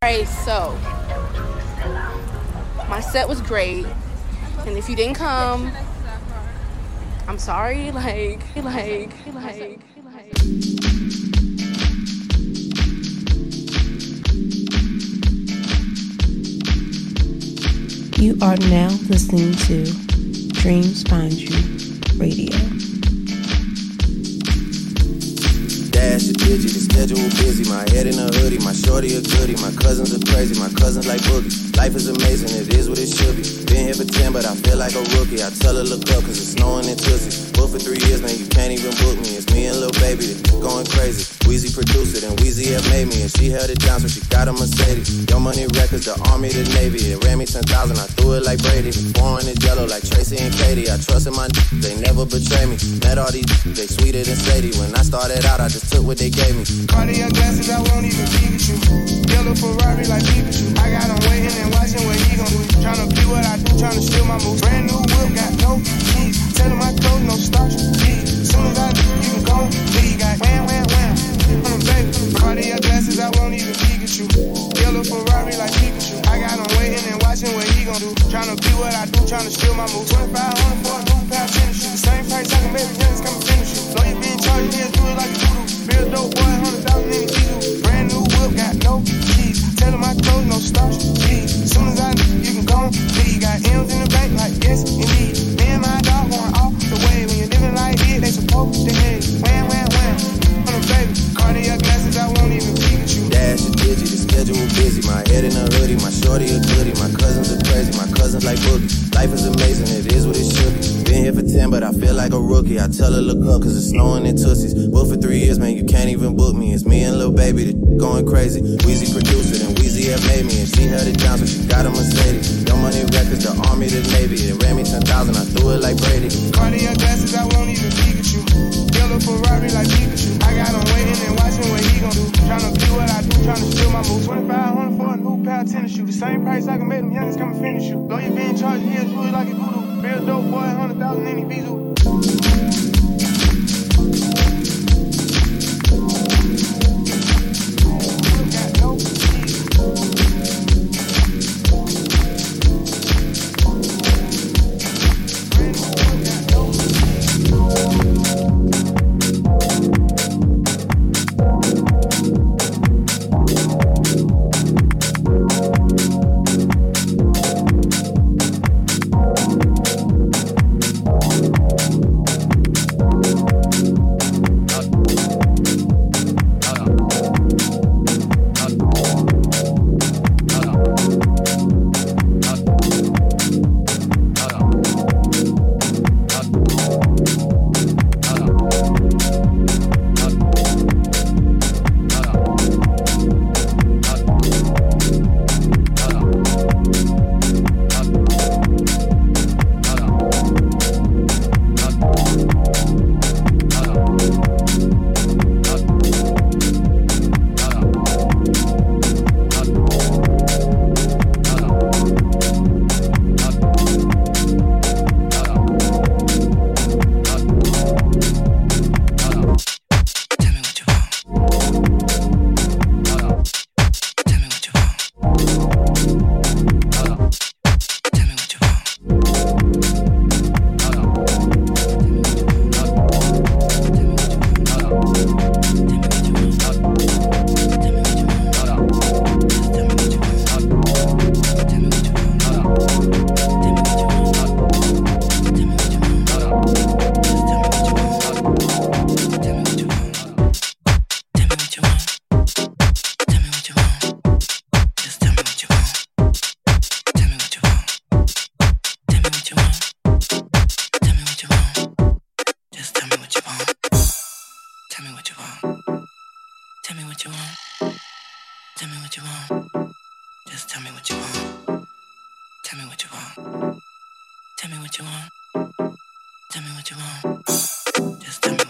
Alright, so my set was great, and if you didn't come, I'm sorry. Like, like, like, like. You are now listening to Dreams Find You Radio. A digit, the schedule busy. My head in a hoodie, my shorty a goodie. My cousins are crazy, my cousins like boogie. Life is amazing, it is what it should be. Been here for 10, but I feel like a rookie. I tell her, look up, cause it's snowing in Tootsie. Booked for three years, man, you can't even book me. It's me and Lil Baby, that going crazy. Weezy produced it, and Weezy have made me. And she held it down, so she got a Mercedes. Your money records, the Army, the Navy. It ran me 10,000, I threw it like Brady. Foreign is yellow like Tracy and Katie. I trust in my they never betray me. Met all these they sweeter than Sadie. When I started out, I just took what they gave me. Cartier glasses, I won't even Pikachu. Yellow Ferrari like Pikachu. I got waiting watching what he gon' do. Tryna be what I do, tryna steal my moves. Brand new whip, got no keys. Tell him I clothes, no starch, please. Soon as I do, you can go, leave. Got wham, wham, wham. On the baby. Cartier glasses, I won't even Pikachu. Yellow Ferrari like Pikachu. I got him waiting and watching what he gon' do. Tryna be what I do, tryna steal my moves. 2500 for a new pair of tennis shoes. Same price, I can make youngins come and finish you. Know you been charged, yeah, do it like you do. Real dope boy, hundred thousand in the whip, got no keys. Tell him I clothes, no please. Soon as I know, you can go leave. Got M's in the bank, like yes, indeed. Schedule busy. My head in a hoodie, my shorty a goodie. My cousins are crazy, my cousins like boogie. Life is amazing, it is what it should be. Been here for 10, but I feel like a rookie. I tell her, look up, cause it's snowing in Tootsies. Booked for three years, man, you can't even book me. It's me and Lil Baby, that going crazy. Weezy produced it, and Weezy have made me. And she held it down, so she got a Mercedes. Your money records, the Army, the Navy. It ran me 10,000, I threw it like Brady. Cartier glasses, I won't even Pikachu. Yellow Ferrari like Pikachu. I got him waiting and watching what he gon' do. Tryna be what I do, tryna steal my moves. 2500 for a new pair of tennis shoes. The same price I can make them youngins come and finish you. Though you been charged, yeah, do it like a voodoo. Real dope boy, 100,000 in the Beezoo. What you want. Just tell me what you want. Tell me what you want. Tell me what you want. Tell me what you want. Just tell me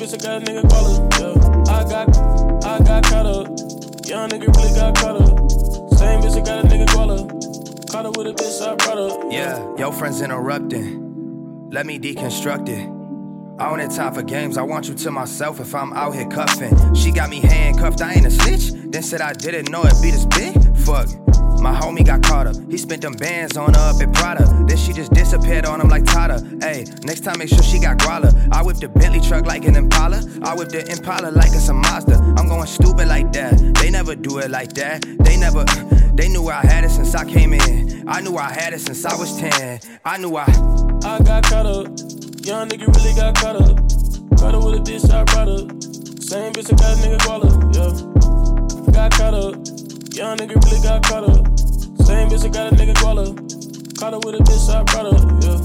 bitch I got a nigga up. Yeah. I got, I got caught up, young nigga really got caught up. Same bitch I got a nigga up. Caught up with a bitch I brought up. Yeah, your friends interrupting. Let me deconstruct it. I don't time for games, I want you to myself if I'm out here cuffing. She got me handcuffed, I ain't a snitch. Then said I didn't know it'd be this big. Fuck. My homie got caught up. He spent them bands on her up at Prada. Then she just disappeared on him like Tata. Hey, next time make sure she got guala. I whip the Bentley truck like an Impala. I whip the Impala like it's a Mazda. I'm going stupid like that. They never do it like that. They never. They knew I had it since I came in. I knew I had it since I was 10. I knew I. I got caught up. Young nigga really got caught up. Caught up with a bitch I brought up. Same bitch I got a nigga guala, yeah. Got caught up. Young nigga really got caught up. Same bitch I got a nigga guala. Caught up with a bitch I brought up, yeah.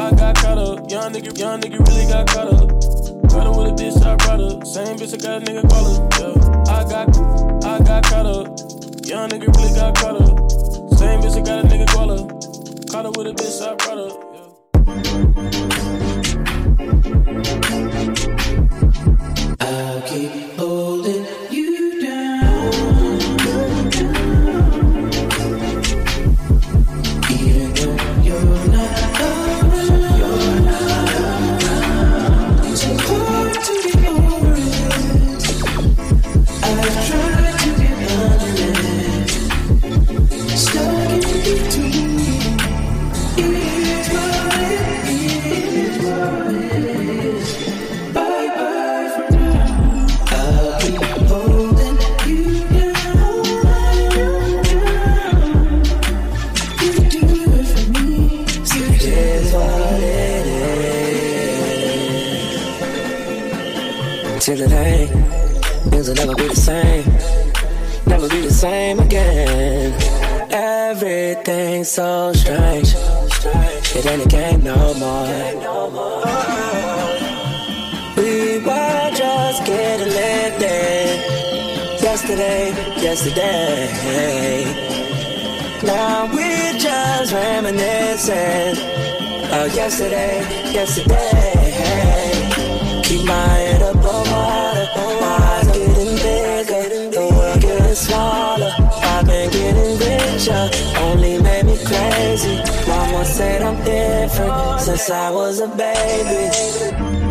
I got caught up. Young nigga, young nigga really got caught up. Caught up with a bitch I brought up. Same bitch I got a nigga guala, yeah. I got, I got caught up. Young nigga really got caught up. Same bitch I got a nigga guala. Caught up with a bitch I brought up, yeah. I'll keep Till the day, things will never be the same. Never be the same again. Everything's so strange. It ain't a game no more. We were just getting lifted yesterday, yesterday. Now we're just reminiscing of yesterday, yesterday. Keep my head above smaller. I've been getting richer, only made me crazy. Mama said I'm different since I was a baby.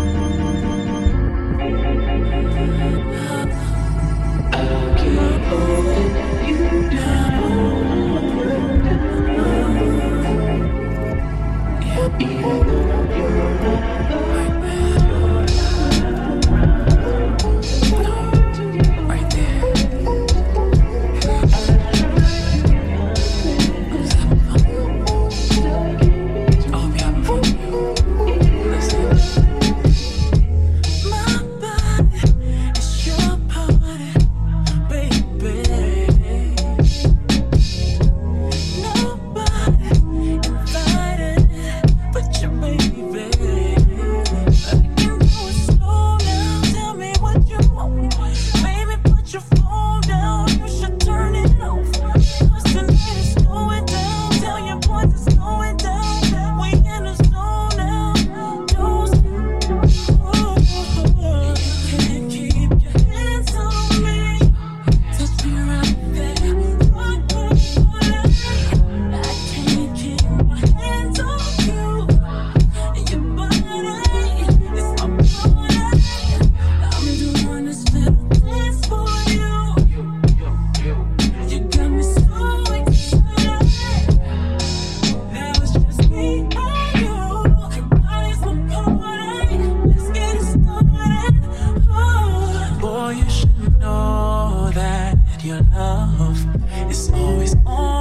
your love is always on.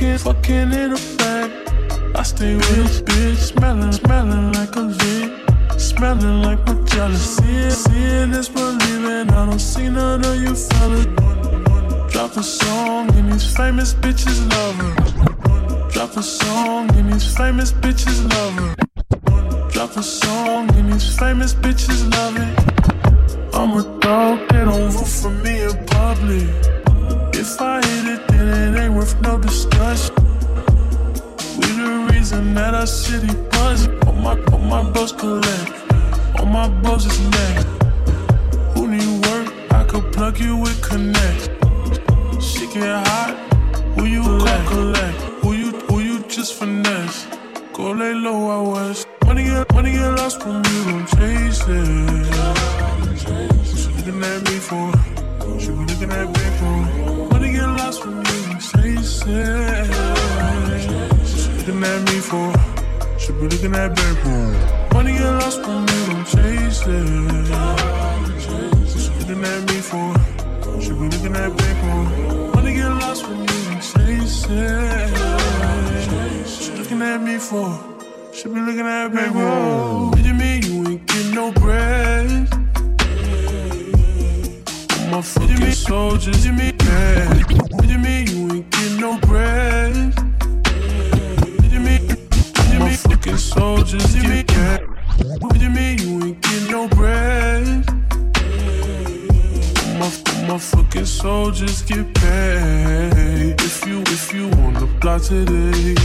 fucking, fucking in a bag. I stay with a bitch, smelling, smelling like a lead. Smelling like my jealousy. Seeing is believing, I don't see none of you fellas. Drop a song and these famous bitches love her. Drop a song and these famous bitches love her. Drop a song and these famous bitches love it. I'm a dog, they don't vote for me in public. If I hit it, then it ain't worth no discussion. We the reason that our city buzzing. All my, all my bros collect, all my bros is next. Who need work? I could plug you with Connect. She get hot, who you collect? collect? Who you, who you just finesse? Go lay low I was. Money get, money get lost when you don't chase it. She looking at me for, she looking at me for. Should be looking at. Money get lost you don't. What looking at me for? Should be looking at. Money get lost. What looking at me for? Should be looking at you mean you ain't getting no bread? My fucking soldiers, bad? What you mean you ain't getting no bread? What you mean? My fucking soldiers, mean bad? What you mean you ain't getting no bread? My, my fucking soldiers get paid. If you if you the block today,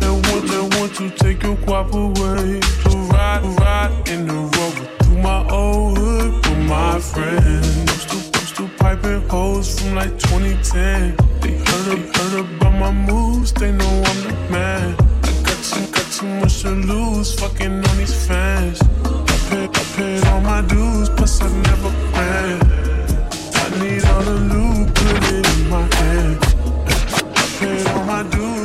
they want they want to take your guap away. To ride ride in the rover through my old hood my friends. Used to used to piping hoes from like 2010. They heard up, heard about my moves. They know I'm the man. I got too got too much to lose. Fucking on these fans. I paid I paid all my dues, plus I never ran. I need all the loot, put it in my hand. I paid all my dues,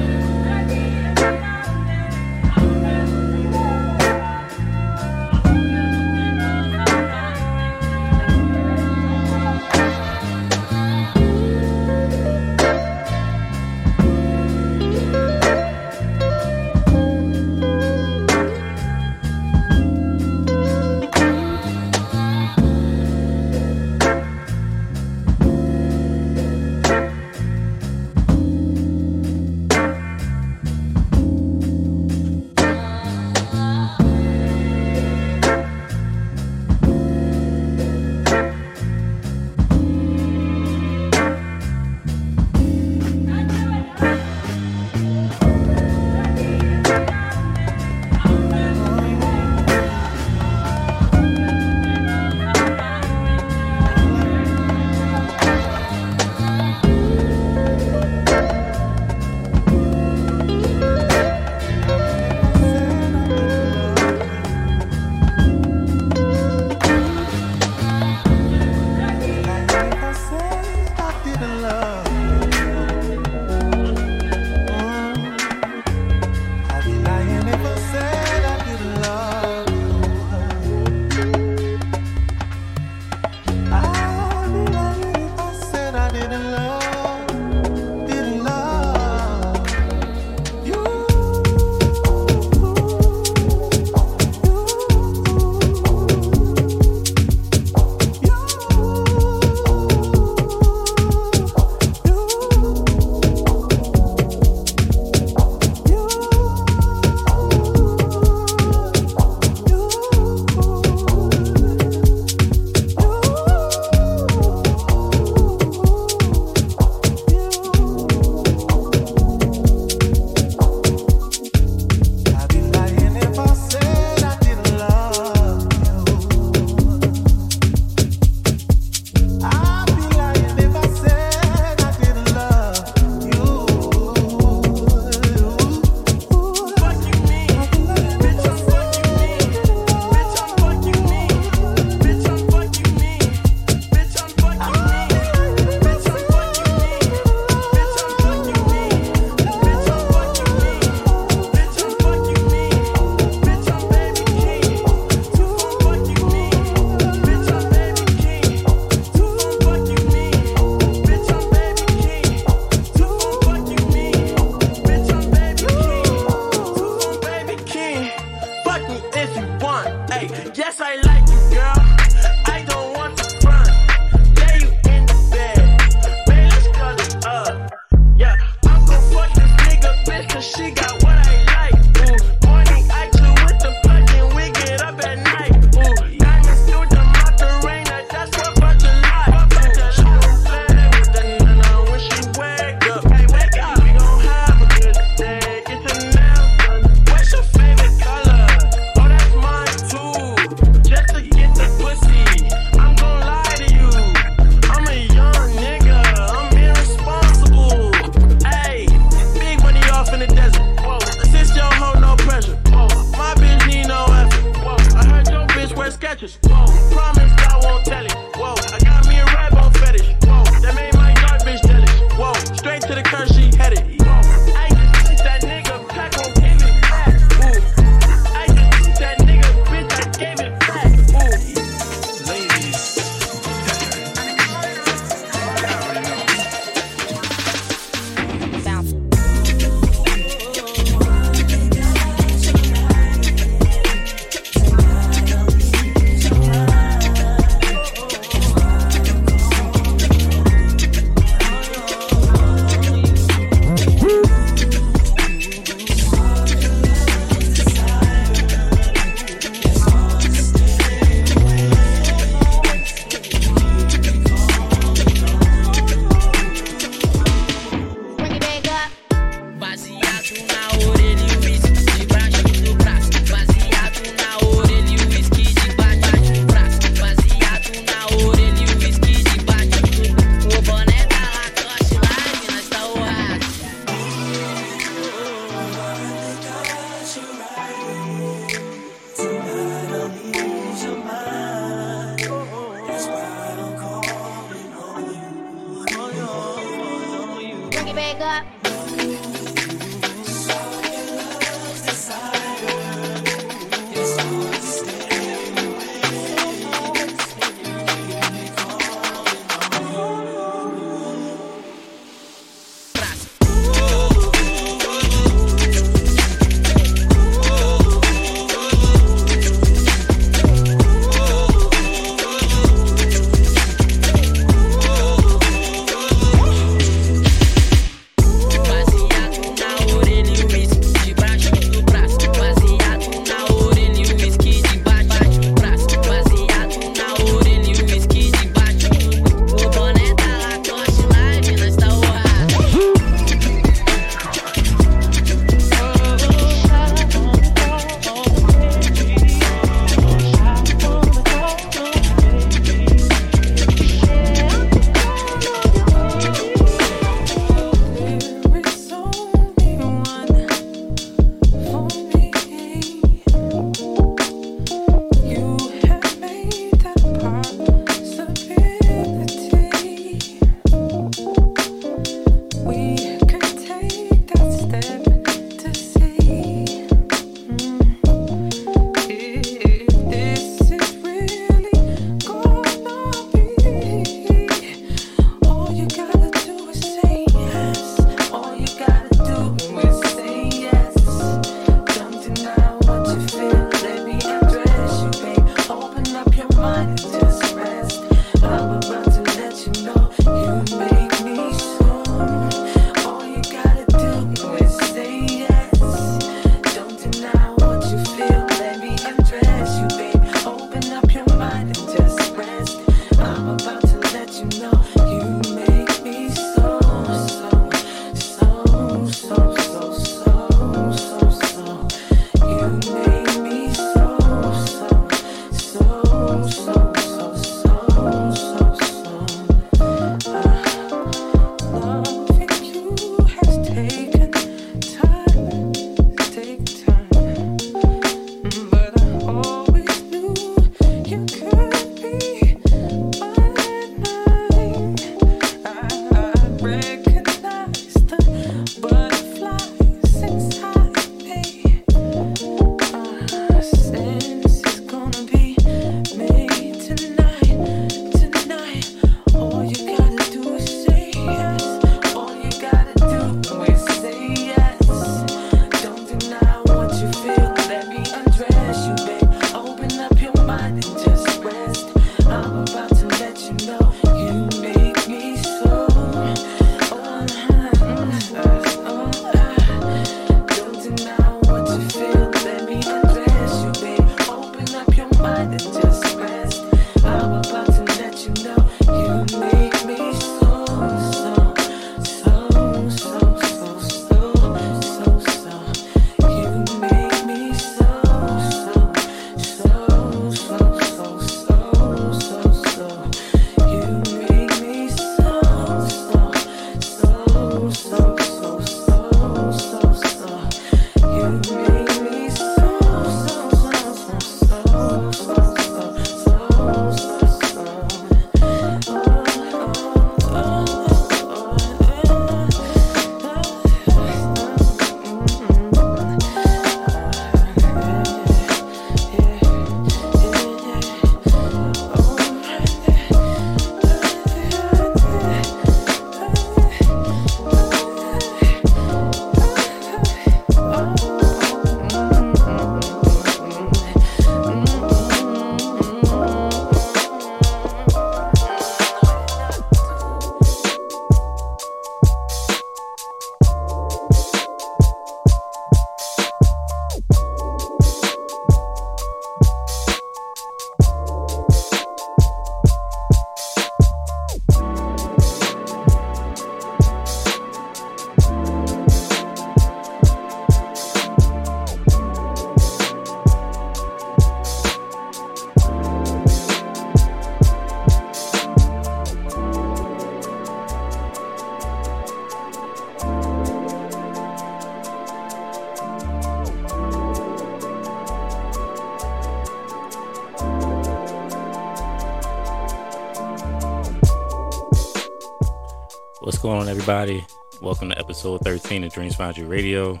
everybody? Welcome to episode 13 of Dreams Find You Radio.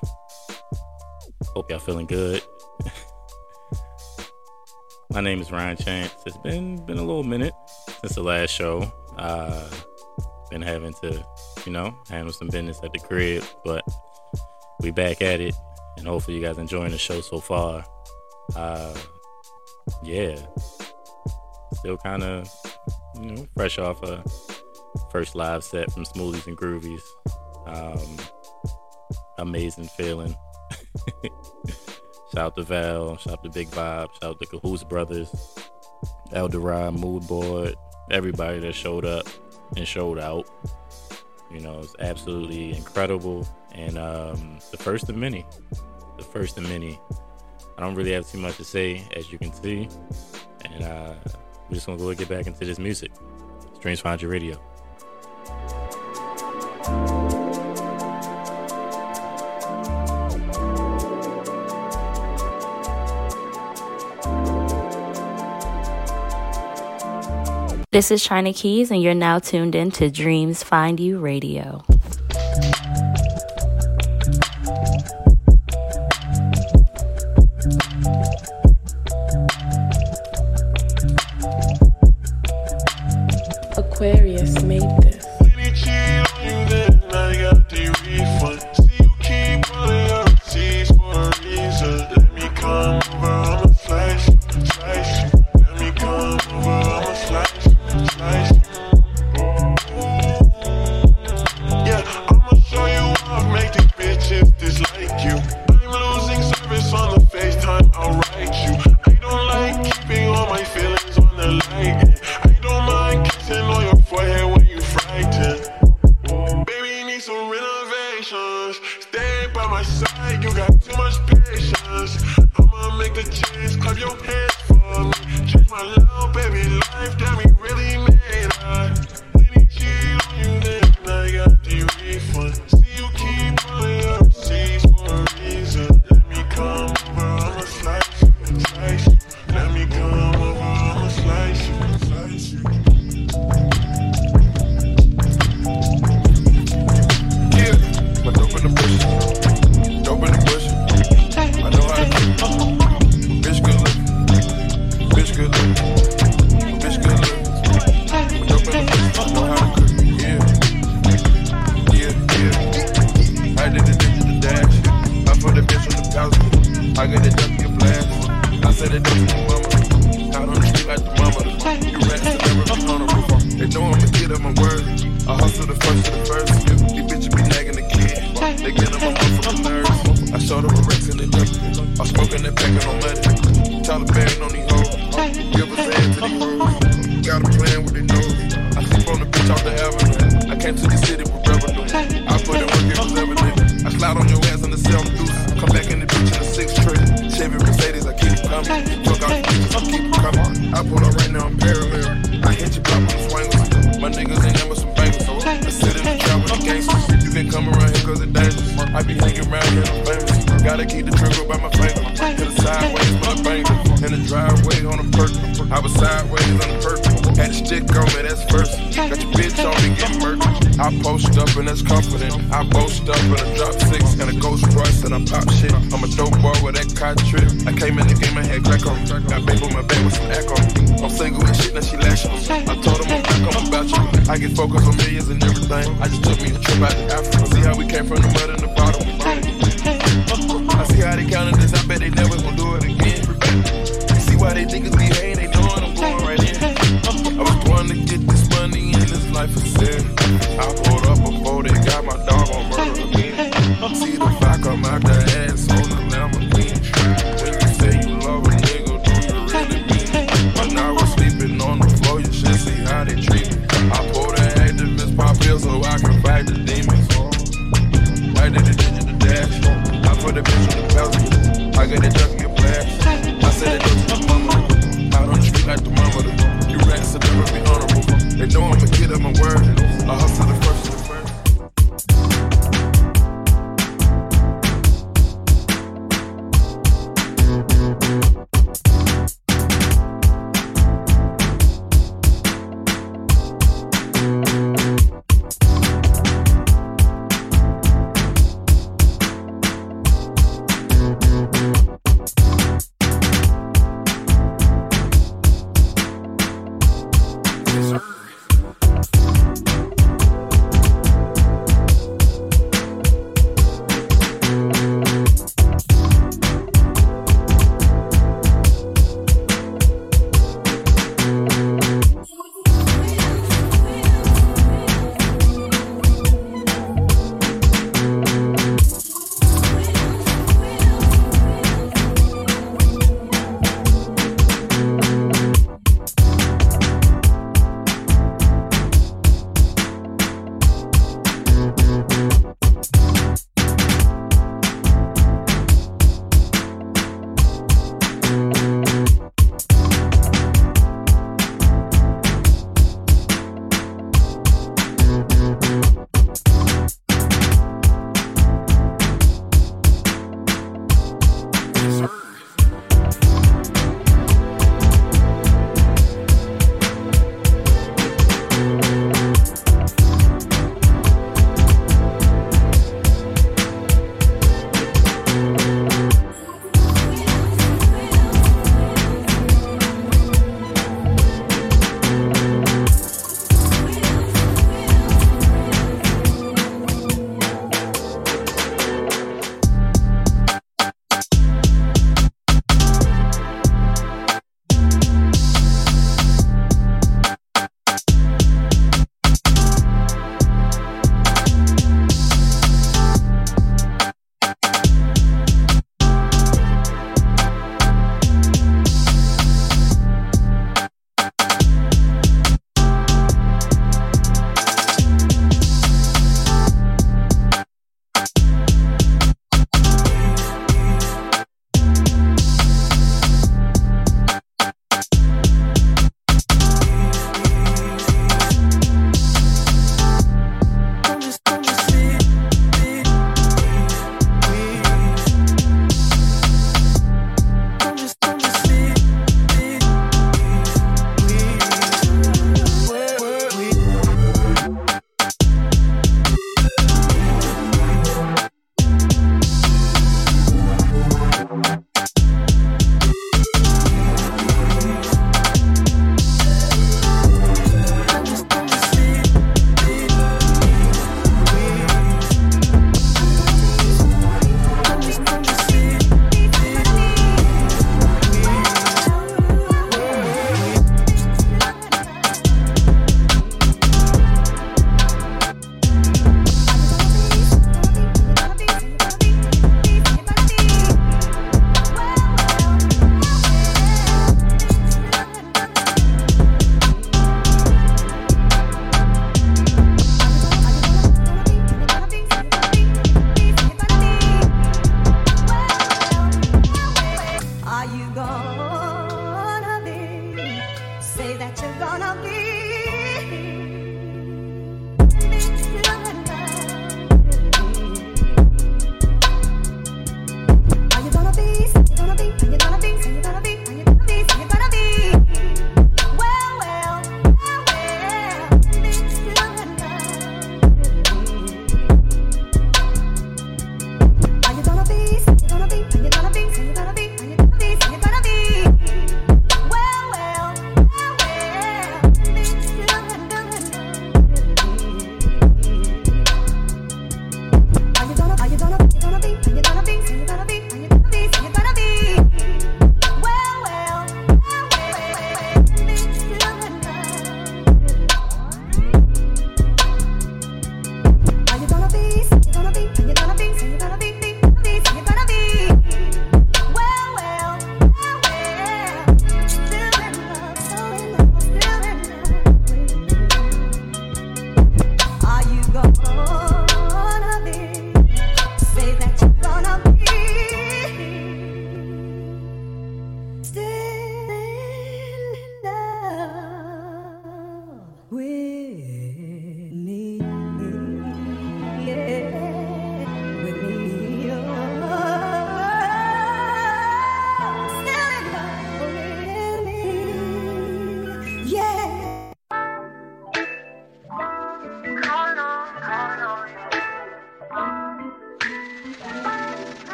Hope y'all feeling good. My name is Ryan Chance. It's been been a little minute since the last show. Uh, been having to, you know, handle some business at the crib, but we back at it, and hopefully you guys enjoying the show so far. Uh, yeah, still kind of, you know, fresh off a first live set from Smoothies and Groovies. Um, amazing feeling. shout out to Val, shout out to Big Bob, shout out to Cahoos Brothers, Eldorado, Mood Board, everybody that showed up and showed out. You know, it's absolutely incredible. And um, the first of many. The first of many. I don't really have too much to say, as you can see. And uh, we're just going to go get back into this music. Strange Find Your Radio. This is China Keys, and you're now tuned in to Dreams Find You Radio. Aquarius You can come around here cause it's dangerous. I be hanging around here, I'm famous. Gotta keep the trigger by my finger. Hit a sideways for the banger. In the driveway on a purpose. I was sideways on a purpose. Had a stick on me, that's first. Got your bitch on me, get murdered. I post up and it's confident. I boast up and I drop six and a ghost price and I pop shit. I'm a dope boy with that cot trip. I came in the game and had crack on. Got big on my back with some echo. I'm single and shit, now she lashing. I told him I'm back, about you. I get focused on millions and everything. I just took me a trip out to Africa. See how we came from the mud and the bottom. I see how they counted this. I bet they never gonna do it again. You see why they think behave.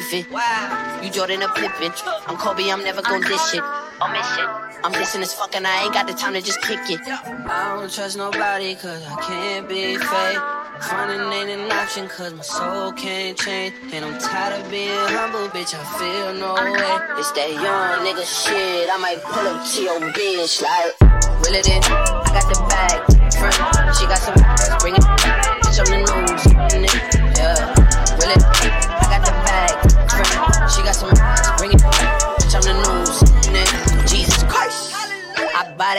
Niggas got me living. You Jordan or Pippin. I'm Kobe, I'm never gon' dish it. I'll miss it. I'm dissing as fuck and I ain't got the time to just kick it. I don't trust nobody cause I can't be fake. Frontin' ain't an option cause my soul can't change. And I'm tired of being humble, bitch, I feel no way. It's that young nigga shit, I might pull up to your bitch like. Reel it in, I got the bag. Friend, she got some, bring it. Bitch, I'm the news, nigga. Yeah, reel it,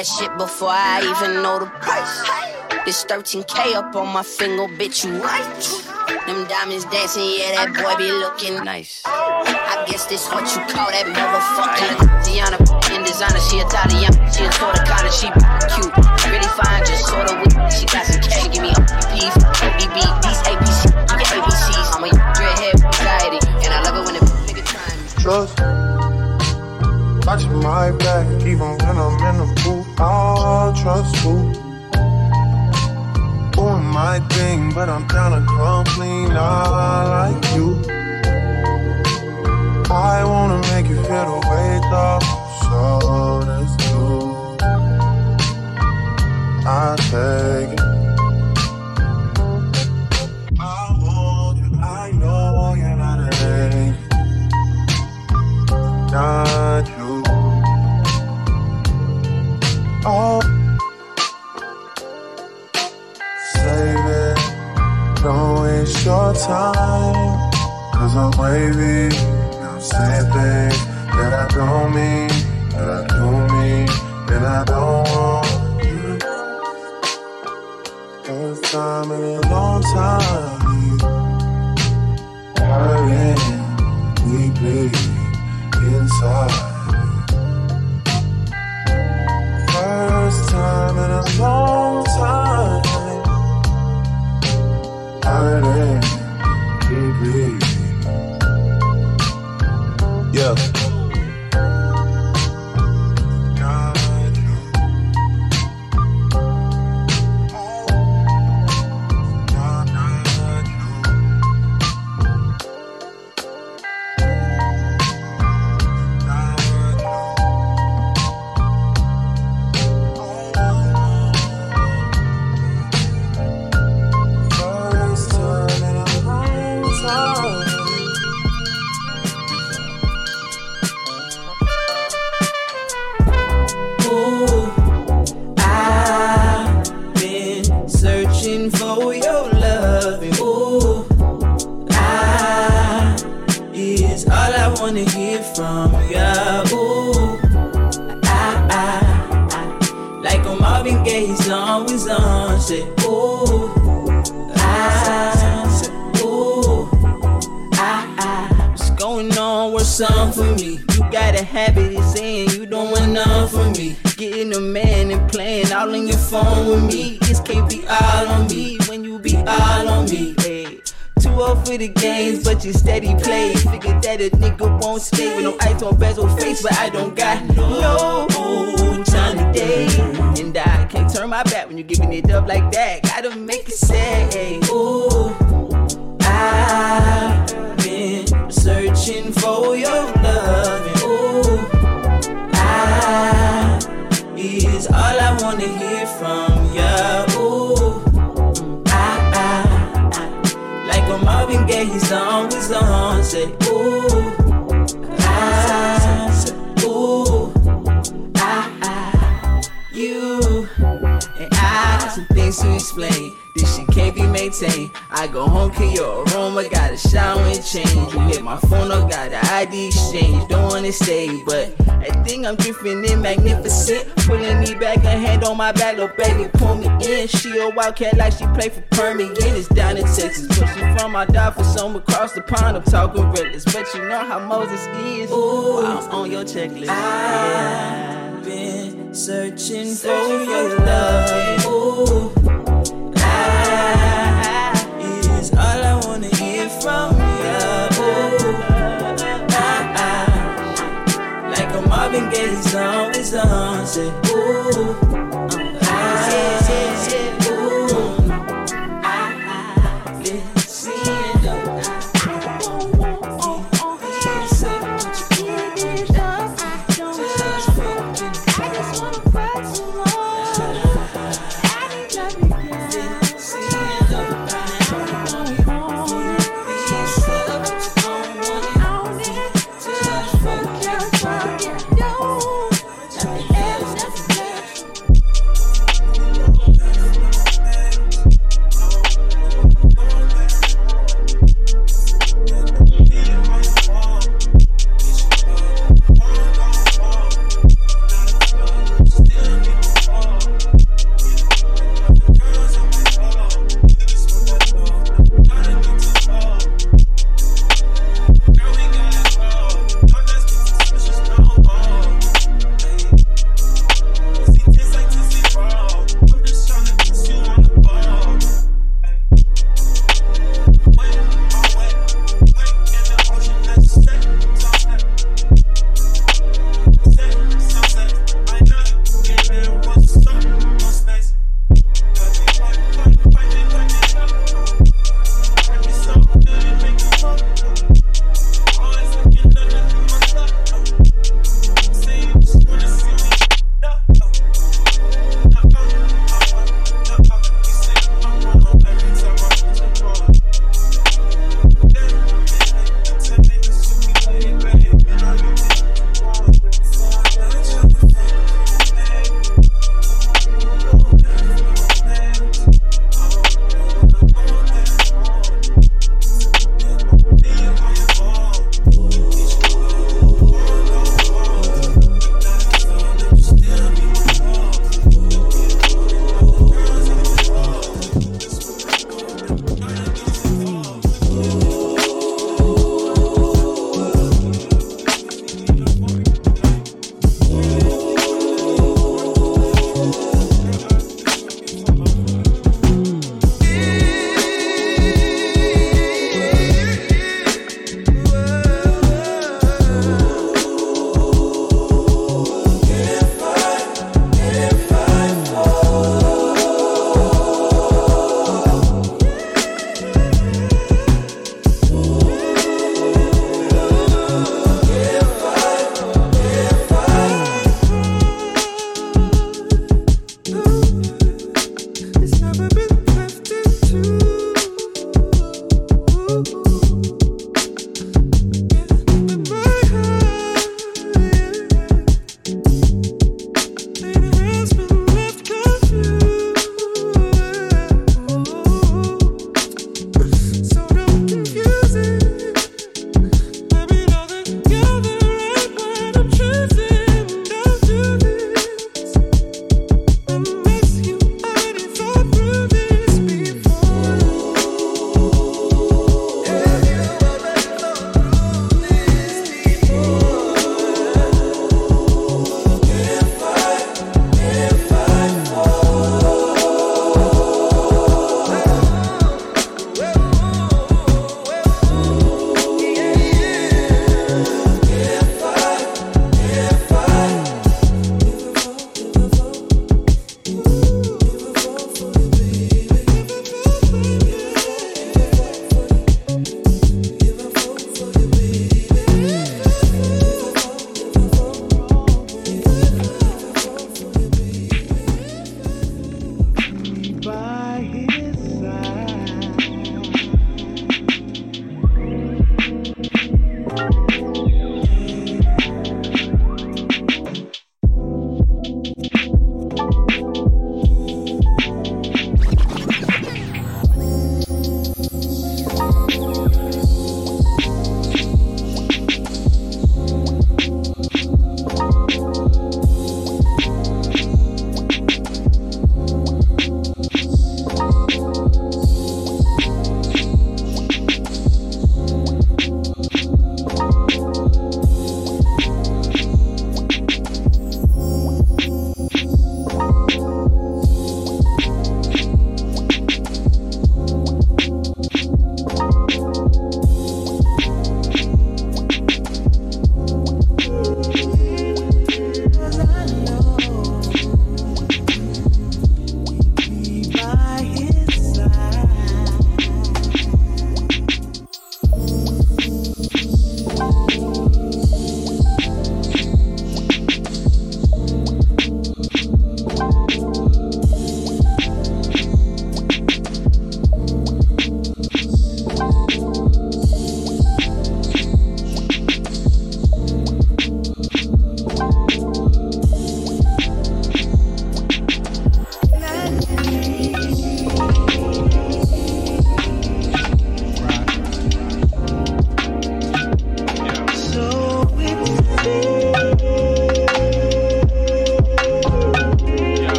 that shit before I even know the price. This 13K up on my finger, bitch, you right. Them diamonds dancing, yeah, that boy be looking nice. I guess this what you call that motherfucking Diana in designer, she Italian, she a sorta kinda, she cute, really fine, just sorta weak. She got some cash, give me P's, OBB, these ABC, you get ABCs. I'm a dreadhead anxiety, and I love it when a nigga try me. Trust. Watching my back, even when I'm in the booth. I'll trust who. Doing my thing, but I'm down to come clean. I like you. I wanna make you feel the way up, so let's do. I take it. I you, I not a lady. Oh, save it. Don't waste your time. Cause I'm wavy. I'm saying things that I don't mean, that I do mean, and I don't want you. First time in a long time. Hurting, we bleed inside. In a long time. Hurting deeply. But I don't change. You hit my phone up, got the ID exchange. Don't wanna stay, but I think I'm drifting in magnificent. Pulling me back, a hand on my back, little baby, pull me in. She a wildcat like she play for Permian. It's down in Texas, but she from my dog for some across the pond. I'm talking reckless, but you know how Moses is. Ooh, I'm on your checklist. I've been searching for your love. Ooh. I all I wanna hear from you. Ah, ah. Like a Marvin Gaye song is on. Say, ooh, ah, ooh.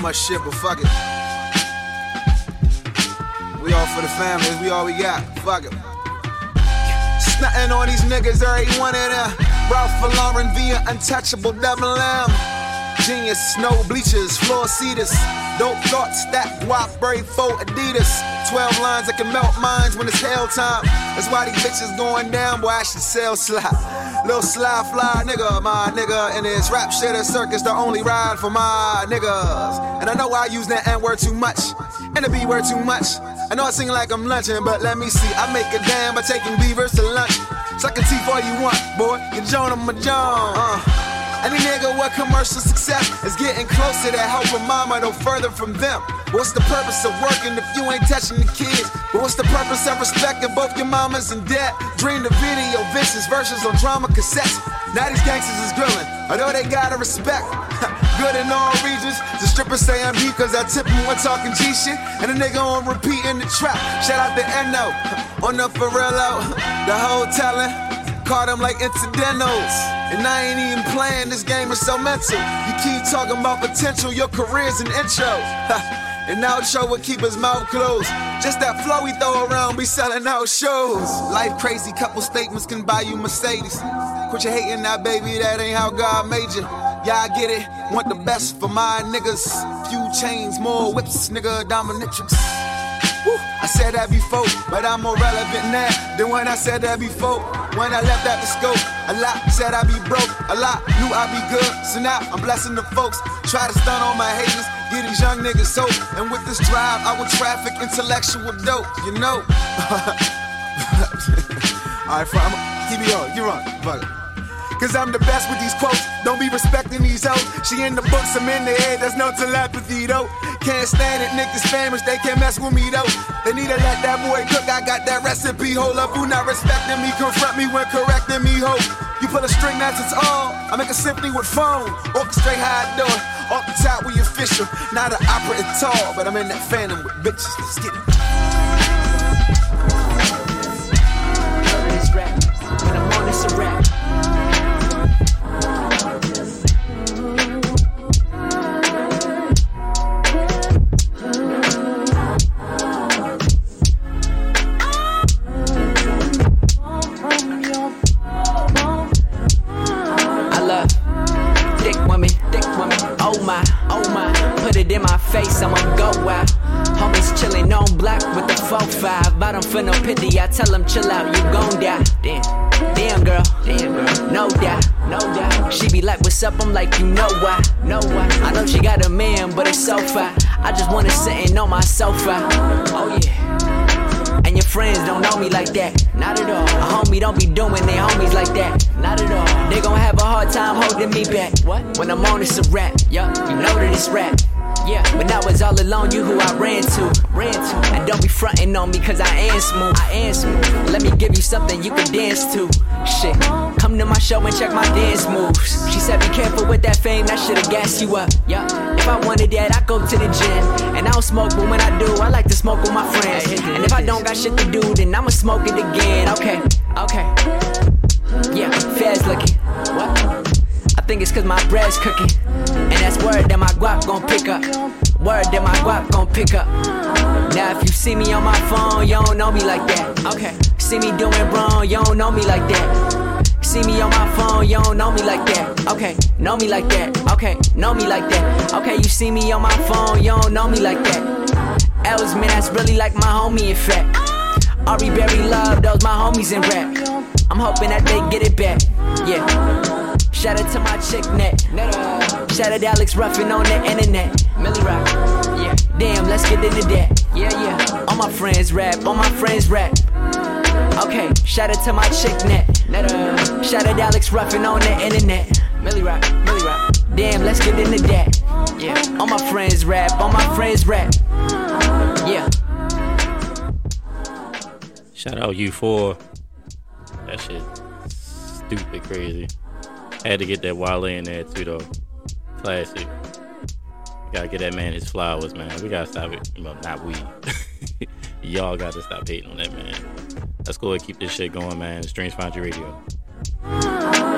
Much shit, but fuck it. We all for the family, we all we got. Fuck it. Snotting on these niggas, every one of them. Ralph Lauren via untouchable double M. Genius, snow bleachers, floor seaters. Dope thoughts, that guap, brave for Adidas. 12 lines that can melt minds when it's hell time. That's why these bitches going down, boy, I should sell slide. Little sly fly nigga, my nigga. And this rap shit at circus, the only ride for my niggas. And I know I use that N word too much, and the B word too much. I know I sing like I'm lunching, but let me see. I make a damn by taking beavers to lunch. Suck a teeth all you want, boy. You John, I'm a John. Uh. Any nigga with commercial success is getting closer to helping mama, no further from them. What's the purpose of working if you ain't touching the kids? But what's the purpose of respecting both your mamas and dad? Dream the video, vicious versions on drama cassettes. Now these gangsters is grilling, although they gotta respect. Good in all regions. The strippers say I'm deep cause I tip them when talking G shit. And a nigga on repeat in the trap. Shout out to Eno on the Ferrello. The whole telling. Caught them like incidentals. And I ain't even playing, this game is so mental. You keep talking about potential, your career's an intro. And outro would keep his mouth closed. Just that flow we throw around, be selling out shows. Life crazy, couple statements can buy you Mercedes. Quit your hating that baby, that ain't how God made you. Yeah, I get it. Want the best for my niggas. Few chains, more whips, nigga, dominatrix. Woo, I said that before, but I'm more relevant now than when I said that before. When I left out the scope, a lot said I'd be broke, a lot knew I'd be good. So now I'm blessing the folks. Try to stun on my haters, get these young niggas hope. And with this drive, I will traffic intellectual dope, you know. Alright, I'ma keep it on, you run, fuck it. Cause I'm the best with these quotes. Don't be respecting these hoes. She in the books, I'm in the head. There's no telepathy though. Can't stand it, niggas famished. They can't mess with me though. They need to let that boy cook. I got that recipe. Hold up, who not respecting me? Confront me when correcting me, ho. You put a string that's its all. I make a symphony with phone. Orchestrate how I do it. Off the top, we official. Not an opera at all, but I'm in that phantom with bitches. Let's get it. The 4-5. Bottom for no pity, I tell them chill out, you gon' die. Damn, damn girl, damn girl. No doubt, no doubt. She be like, what's up? I'm like, you know why, know why. I know she got a man, but it's so far. I just wanna sitting on my sofa. Oh yeah. And your friends don't know me like that, not at all. A homie don't be doing their homies like that, not at all. They gon' have a hard time holding me back. What? When I'm on, it's a rap, yup. You know that it's rap. Yeah, when I was all alone, you who I ran to, ran to. And don't be fronting on me, cause I am smooth, I am smooth. Let me give you something you can dance to. Shit, come to my show and check my dance moves. She said, be careful with that fame, that shit'll gas you up. Yeah, if I wanted that, I'd go to the gym. And I don't smoke, but when I do, I like to smoke with my friends. And if I don't got shit to do, then I'ma smoke it again. Okay, okay. Yeah, Fez looking. What? I think it's cause my bread's cooking. Word that my guap gon' pick up. Word that my guap gon' pick up. Now if you see me on my phone, you don't know me like that. Okay. See me doing wrong, you don't know me like that. See me on my phone, you don't know me like that. Okay, know me like that. Okay, know me like that. Okay, you see me on my phone, you don't know me like that. Els, man, that's really like my homie, in fact. Ari Berry Love, those my homies in rap. I'm hoping that they get it back. Yeah. Shout out to my chick net. Shout out Alex Ruffin on the internet. Millie Rock. Yeah. Damn, let's get into that. Yeah, yeah. All my friends rap. All my friends rap. Okay. Shout out to my chick net. Uh, shout out Alex Ruffin on the internet. Millie Rock. Millie Rock. Damn, let's get into that. Yeah. All my friends rap. All my friends rap. Yeah. Shout out you for that shit. Stupid crazy. Had to get that Wale in there too though. Classic. Gotta get that man his flowers, man. We gotta stop it. Well, not we. Y'all gotta stop hating on that man. Let's go and keep this shit going, man. Find Your Radio.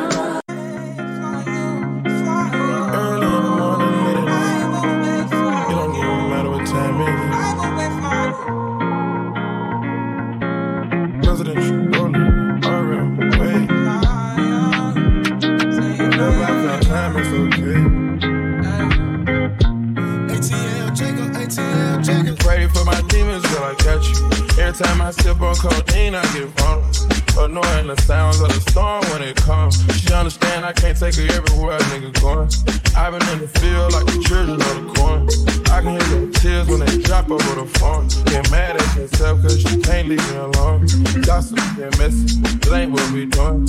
Time I sip on codeine, I get vulnerable. Annoying the sounds of the storm when it comes. She understand I can't take her everywhere nigga going. I've been in the field like the children of the corn. I can hear your tears when they drop over the phone. Get mad at yourself cause you can't leave me alone. Gossip and messy, it ain't what we doing.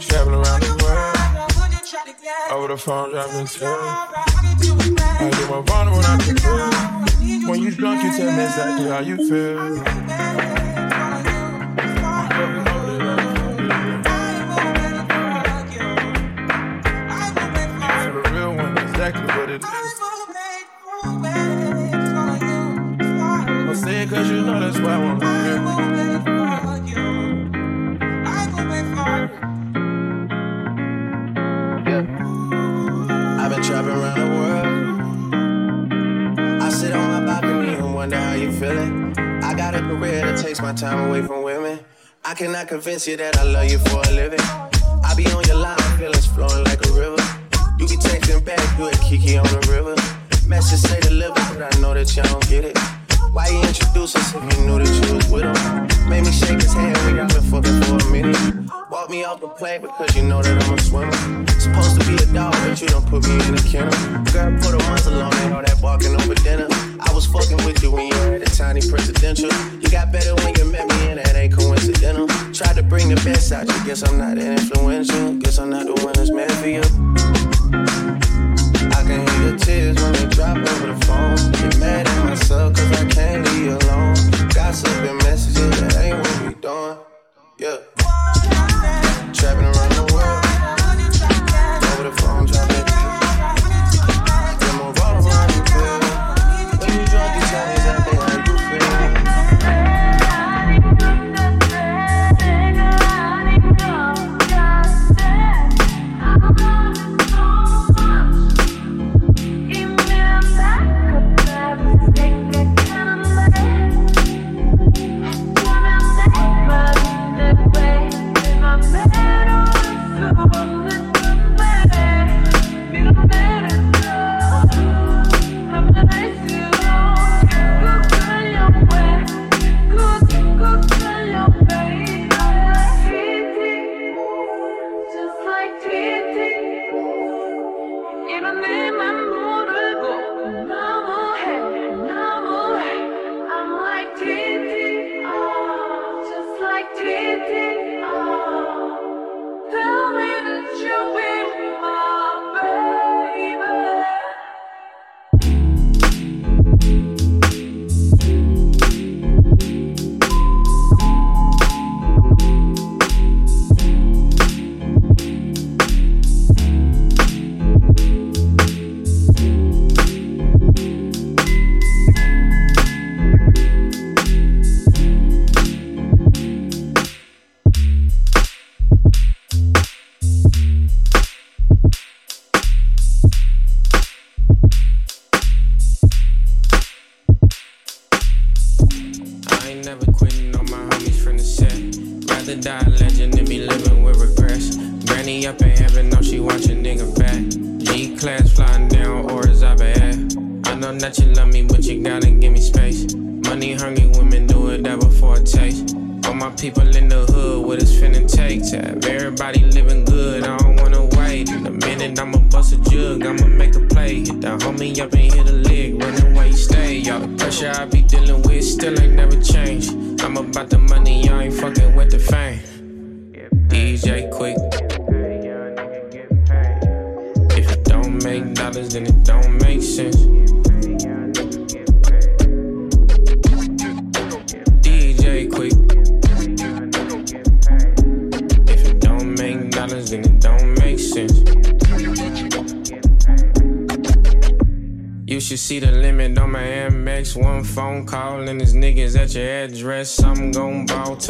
Traveling around the world. Over the phone, dropping tears. I get more vulnerable when I can. When you drunk, you tell me exactly how you feel. For the real one, exactly what it is. I'll say it cause you know that's why I want to hear. I've been trapping around the world. I sit on my feeling. I got a career that takes my time away from women. I cannot convince you that I love you for a living. I be on your line, feelings flowing like a river. You be texting back, you a Kiki on the river. Message say deliver, but I know that y'all don't get it. Why you introduce us if you knew that you was with him? Made me shake his hand, we got been fucking for a minute. Walk me off the plane because you know that I'm a swimmer. Supposed to be a dog, but you don't put me in a kennel. Girl, put a muzzle on me, all that barking over dinner. I was fucking with you when you had a tiny presidential. You got better when you met me, and that ain't coincidental. Tried to bring the best out you, guess I'm not that influential. Guess I'm not the one that's meant for you. The tears when they drop over the phone. Get mad at myself cause I can't leave alone. Gossip and messages, that ain't what we doing. Yeah. My baby.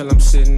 Till I'm sitting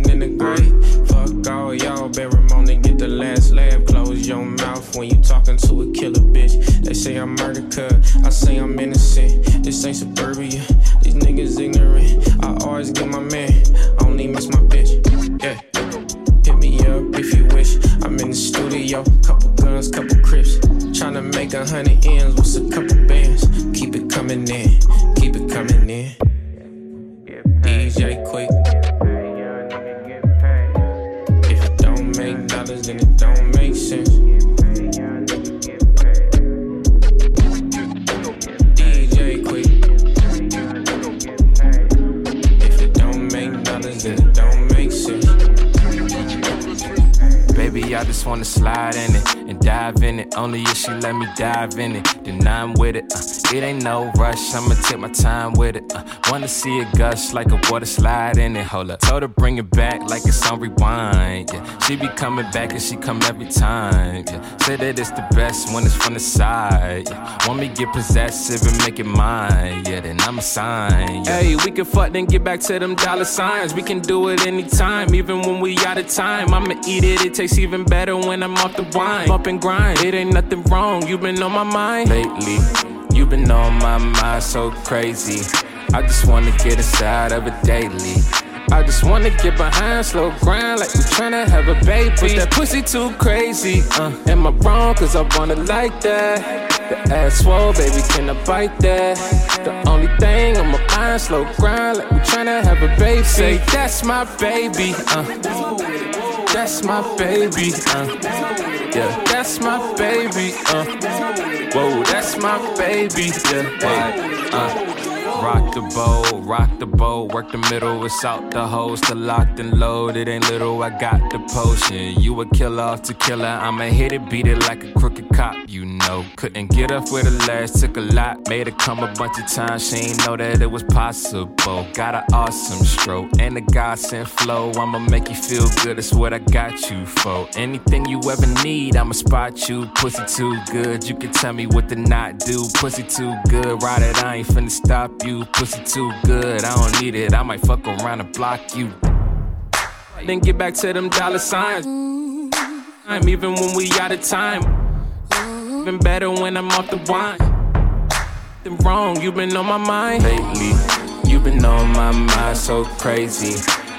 it. Ain't no rush, I'ma take my time with it. Uh, wanna see it gush like a water slide in it. Hold up, told her bring it back like it's on rewind. Yeah, she be coming back and she come every time. Yeah, say that it's the best when it's from the side. Yeah, want me get possessive and make it mine. Yeah, then I'm a sign. Yeah. Hey, we can fuck then get back to them dollar signs. We can do it anytime, even when we out of time. I'ma eat it, it tastes even better when I'm off the wine. Bump and grind, it ain't nothing wrong. You been on my mind lately. Been on my mind so crazy. I just wanna get inside of it daily. I just wanna get behind, slow grind like we tryna have a baby. But that pussy too crazy. Uh, am I wrong? Cause I wanna like that. The ass swole, baby, can I bite that? The only thing on my mind, slow grind like we tryna have a baby. Say that's my baby. Uh, that's my baby. Uh, yeah, that's my baby. Uh, whoa, that's my baby. Yeah, hey, uh. Rock the boat, rock the boat, work the middle, it's out the hole, the locked and loaded, ain't little, I got the potion. You a killer off to killer, I'ma hit it, beat it like a crooked cop, you know. Couldn't get up with the last, took a lot, made her come a bunch of times, she ain't know that it was possible. Got an awesome stroke, and a godsend flow, I'ma make you feel good, it's what I got you for. Anything you ever need, I'ma spot you, pussy too good, you can tell me what to not do, pussy too good, ride it, I ain't finna stop you. Pussy too good, I don't need it. I might fuck around and block you. Then get back to them dollar signs. I'm even when we out of time. Even better when I'm off the wine. Then wrong, you been on my mind lately. You been on my mind so crazy.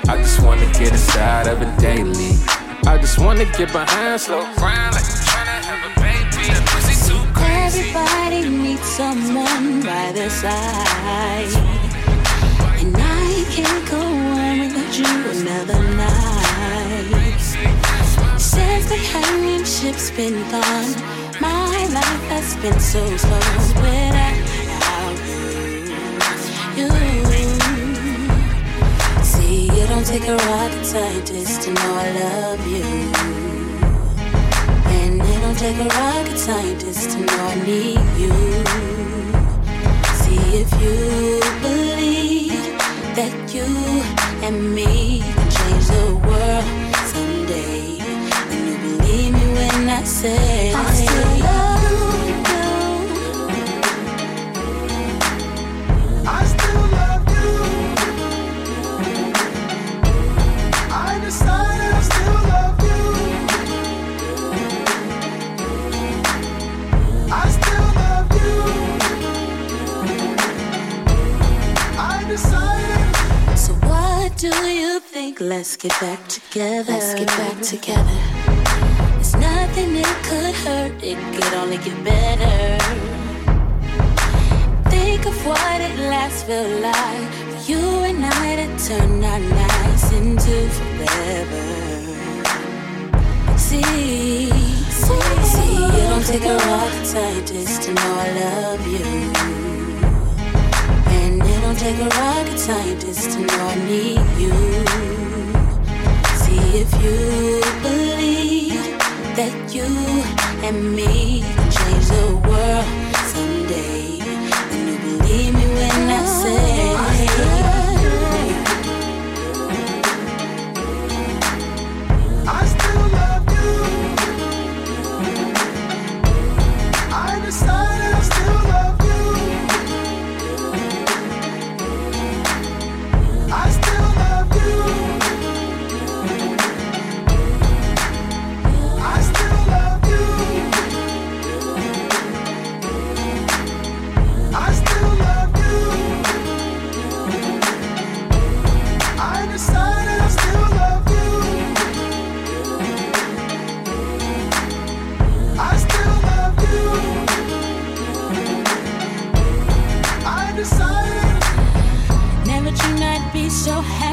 I just wanna get inside of it daily. I just wanna get behind, slow grind like we tryna have a baby. That pussy too crazy. Everybody needs someone by their side. And I can't go on without you another night. Since the companionship's been gone, my life has been so slow without you. See, it don't take a rocket scientist to know I love you. And take a rocket scientist to know I need you. See if you believe that you and me can change the world someday. Then you believe me when I say think, let's get back together. Let's get back together. There's nothing it could hurt, it could only get better. Think of what it last felt like for you and I to turn our nights into forever. See, see, see, it don't take a rocket scientist to know I love you. And it don't take a rocket scientist to know I need you. If you believe that you and me can change the world someday. And you believe me when so happy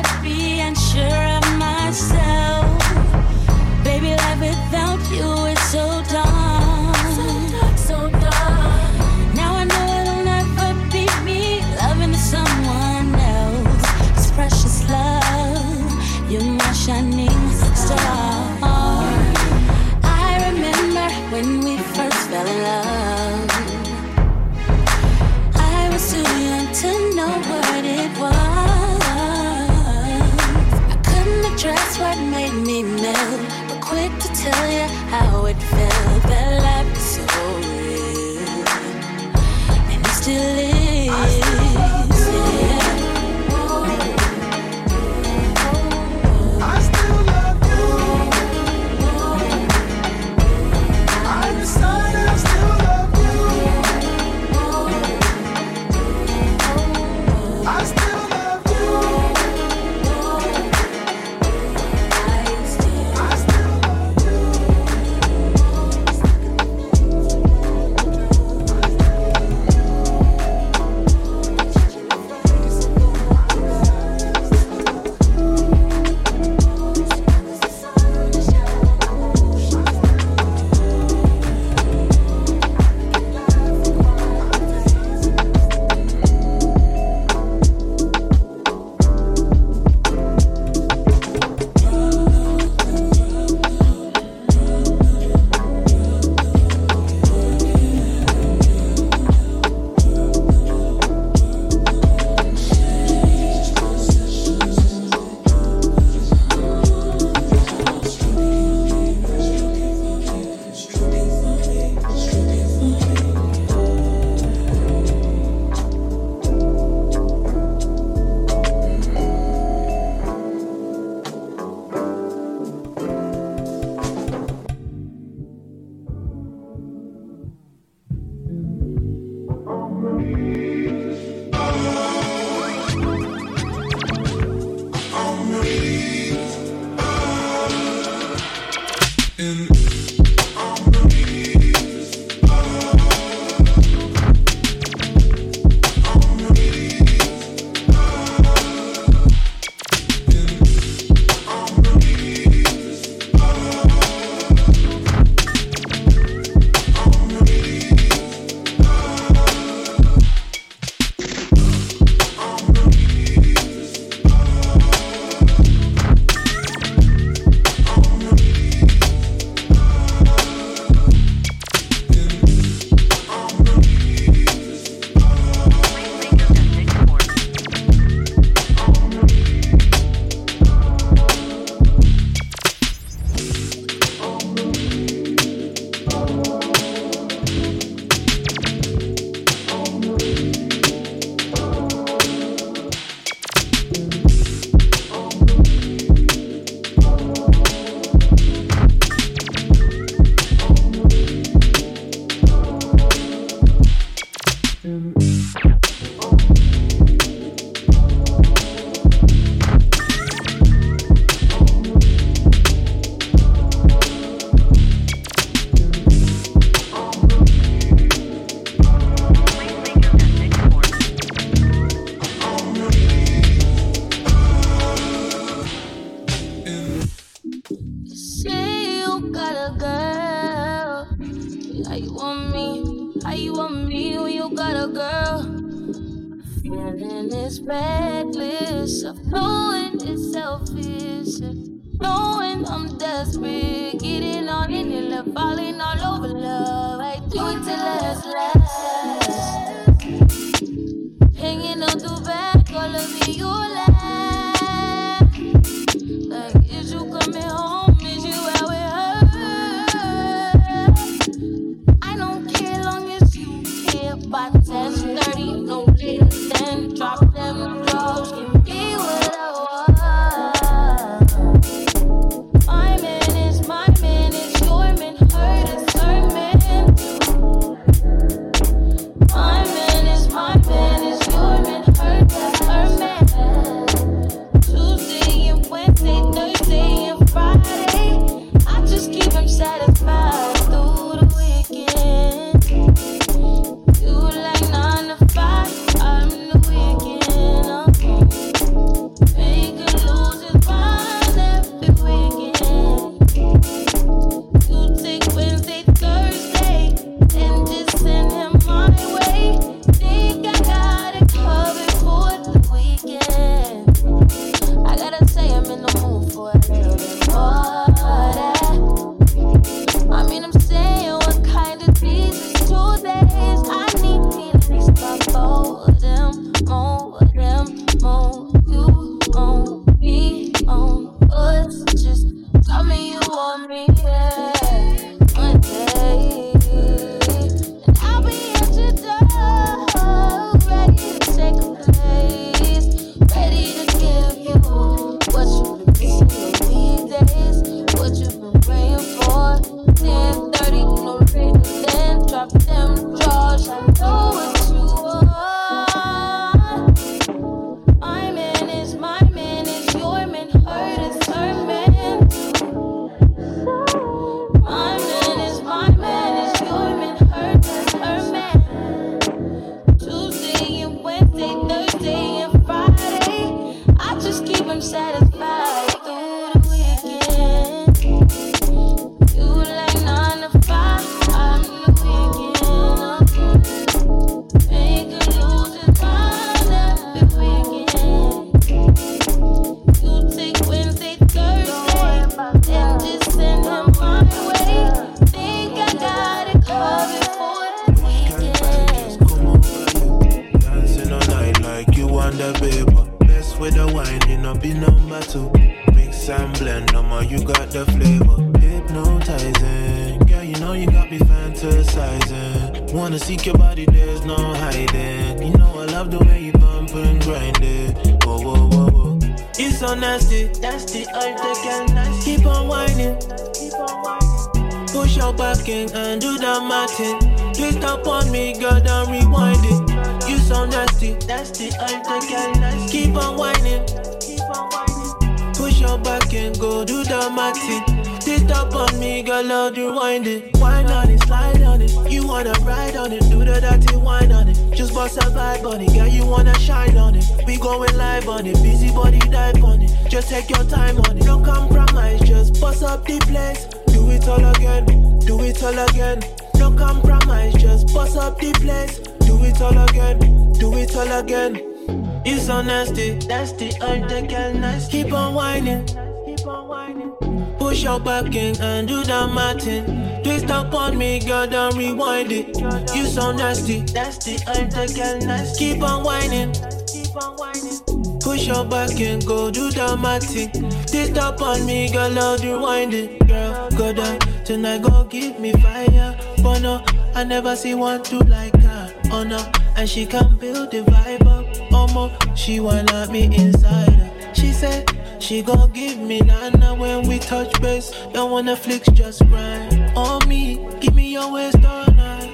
your back and do that Martin. Twist up on me, girl, don't rewind it. You so nasty, nasty, I'm the girl nasty. Keep on whining, keep on whining. Push your back and go do that Martin. Twist up on me, girl, don't rewind it. Girl, go down tonight, go give me fire. But no, I never see one do like her. Oh no, and she can build the vibe up. Oh, Almost, she wanna me inside her. She said she gon' give me Milana when we touch base. Don't wanna flicks, just grind on me. Give me your waist all night.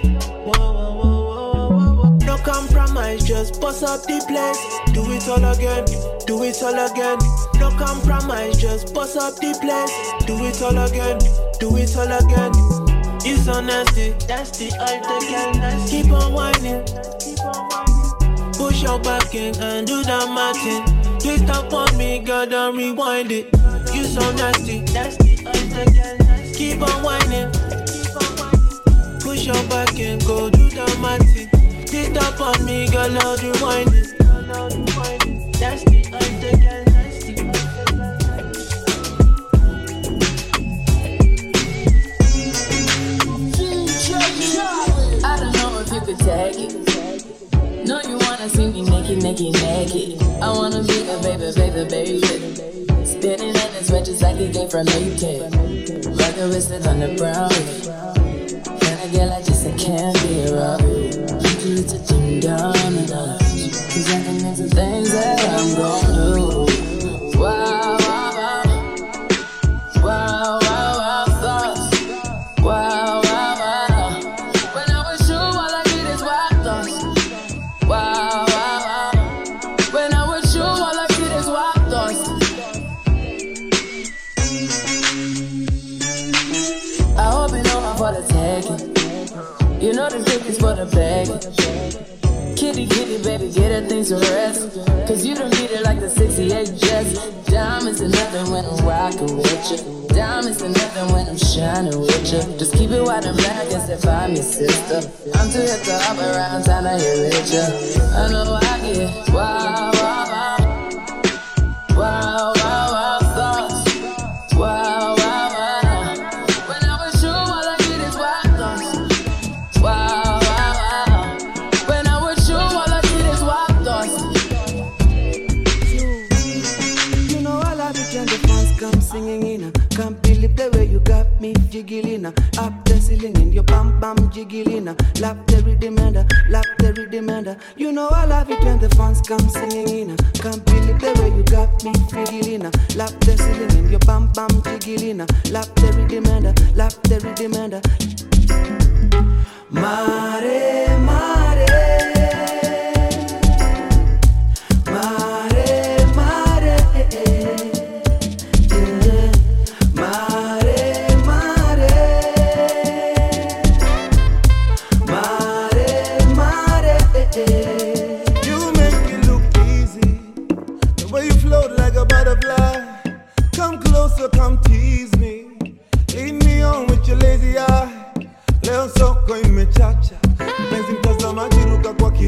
Whoa, whoa, whoa, whoa, whoa, No compromise, just bust up the place. Do it all again, do it all again. No compromise, just bust up the place. Do it all again, do it all again. It's honesty, that's the ultimate kindness. Keep on whining, keep on whining. Push your back in and do that matching. Twist up on me, girl, and rewind it so nasty. nasty. Keep on whining. Push your back and go do the matty. Sit up on me, girl, I'll do whining. Nasty, nasty. could tag it. No, you wanna see me naked, naked, naked. I wanna be a baby, baby, baby. Like he came from Maytag. Rocket wristed on the brown. Can I get like just can't be around. You can touch him down and up. Cause I into things that I'm gonna do. Things to rest. Cause you don't need it like the 68 Jets. Diamonds are nothing when I'm rocking with you. Diamonds are nothing when I'm shining with you. Just keep it white and black and if I'm your sister. I'm too hip to hop around town to hear with you. I know I get wow. Wow, jiggling. Lap the rhythm and uh, lap the rhythm and uh, You know I love it when the fans come singing in. Uh. Can't believe the way you got me jiggling. Lap the ceiling and your bam bam jiggling. Lap the rhythm and lap the rhythm and mare. Mare,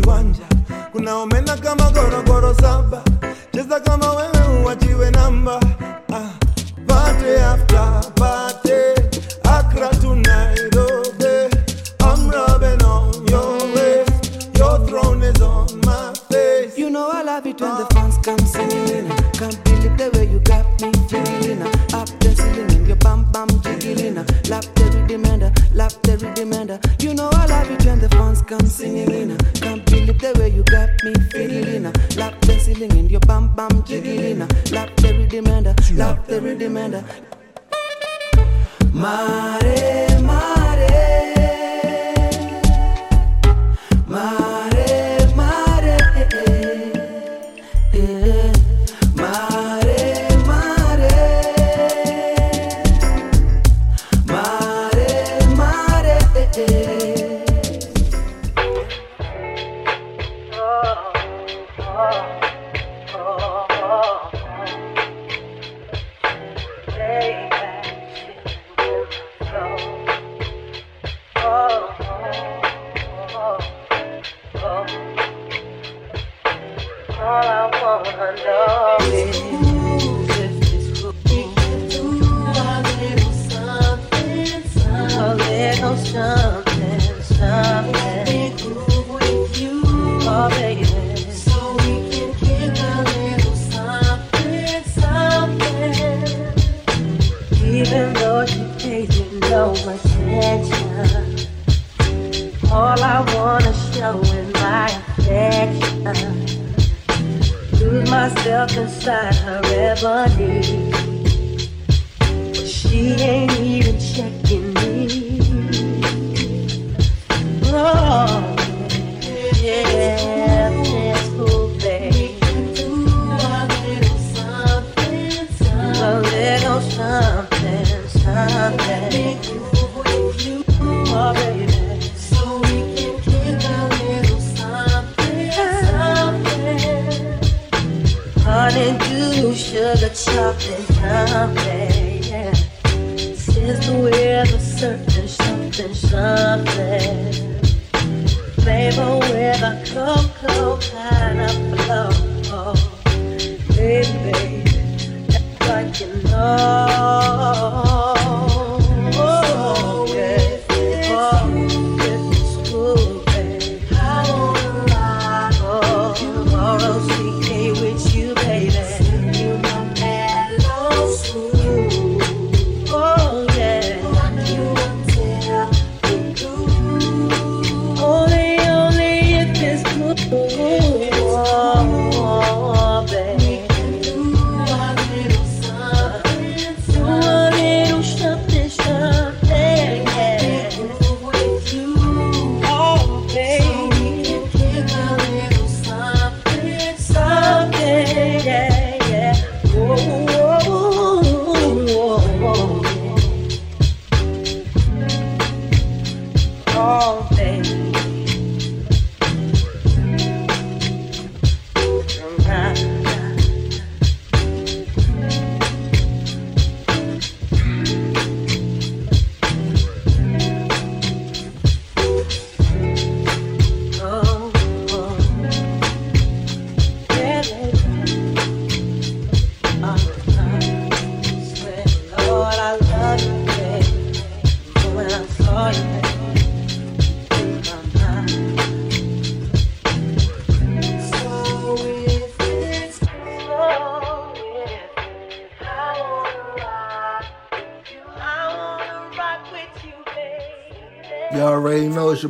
kiwanja. Kuna omena kama gorogoro saba. Cheza kama wewe namba. Ah, party Nairobi. I'm rubbing on your waist. Your throne is on my face. You know I love it when the fans come singing. Can't the way you got me your. Lap the and lap the and You know I love it when the fans come singing me feeling. Uh, lap the ceiling and your bam bam jiggling. Uh, lap the rhythm and uh, lap the rhythm and mare. Mare,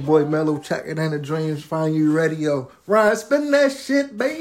boy Mellow checking in the Dreams Find You Radio. Ryan, spin that shit, baby.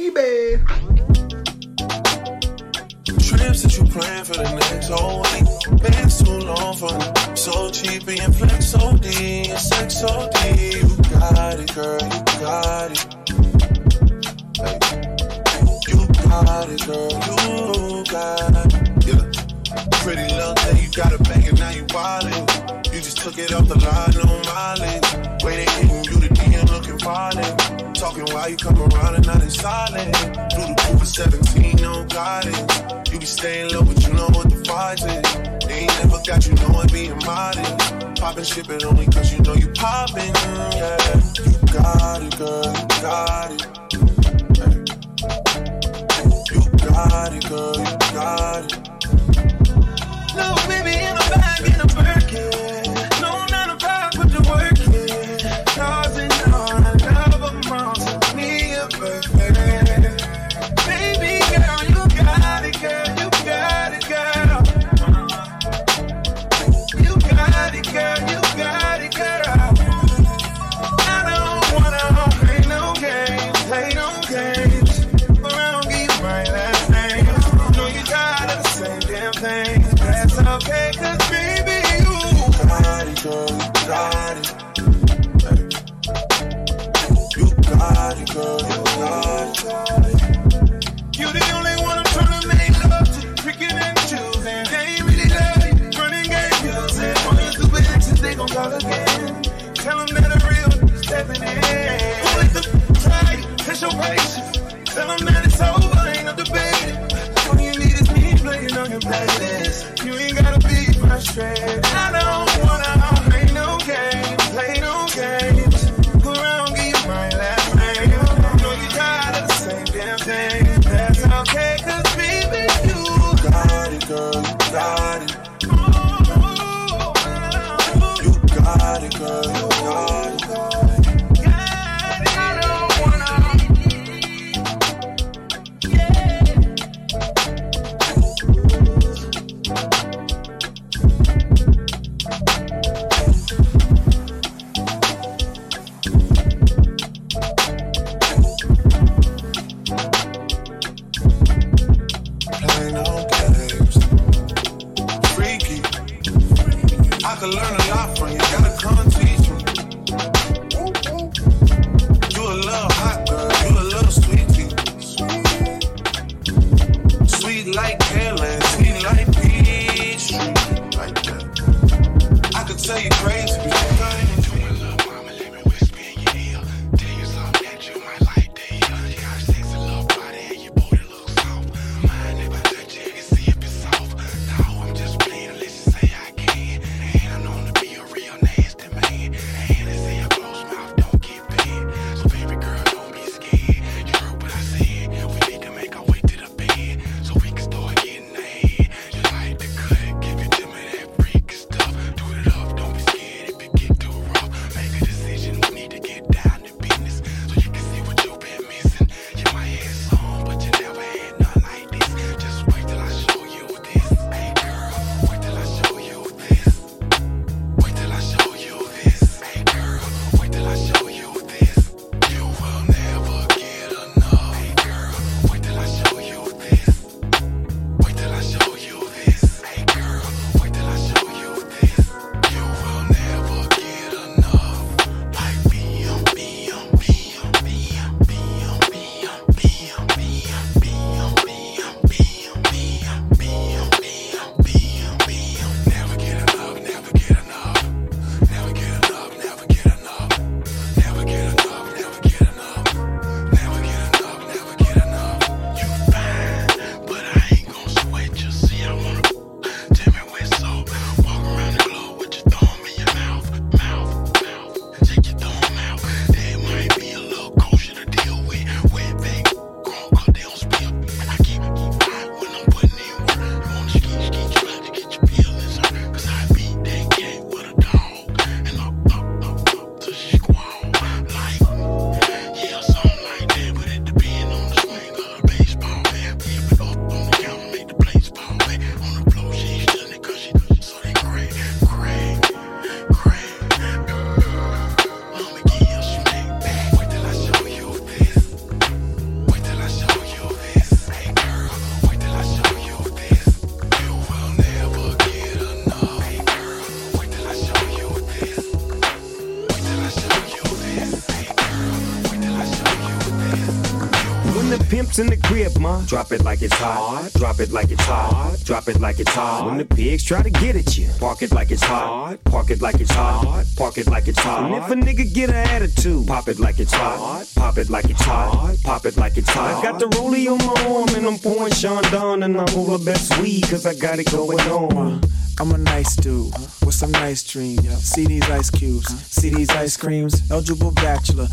Crib, drop it like it's hot. Drop it like it's hot. Drop it like it's hot. When the pigs try to get at you, park it like it's hot. Park it like it's hot. Park it like it's hot. And if a nigga get an attitude, pop it like it's hot. Pop it like it's hot. Pop it like it's hot. I got the rollie on my arm and I'm pouring Chandon and I'm all the best weed cause I got it going on. Uh, I'm a nice dude with some nice dreams. See these ice cubes, see these ice creams. Eligible bachelor,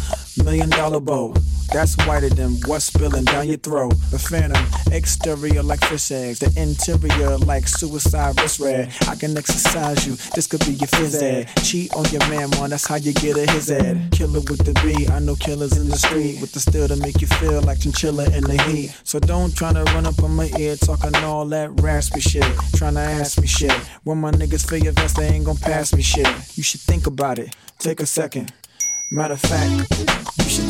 million dollar bow. That's whiter than what's spilling down your throat. A phantom, exterior like fish eggs, the interior like suicide wrist red. I can exercise you, this could be your phys ed. Cheat on your man, man, that's how you get a his ed. Killer with the B, I know killers in the street with the steel to make you feel like chinchilla in the heat. So don't try to run up on my ear talking all that raspy shit. Trying to ask me shit. When my niggas feel your vest, they ain't gon' pass me shit. You should think about it. Take a second. Matter of fact,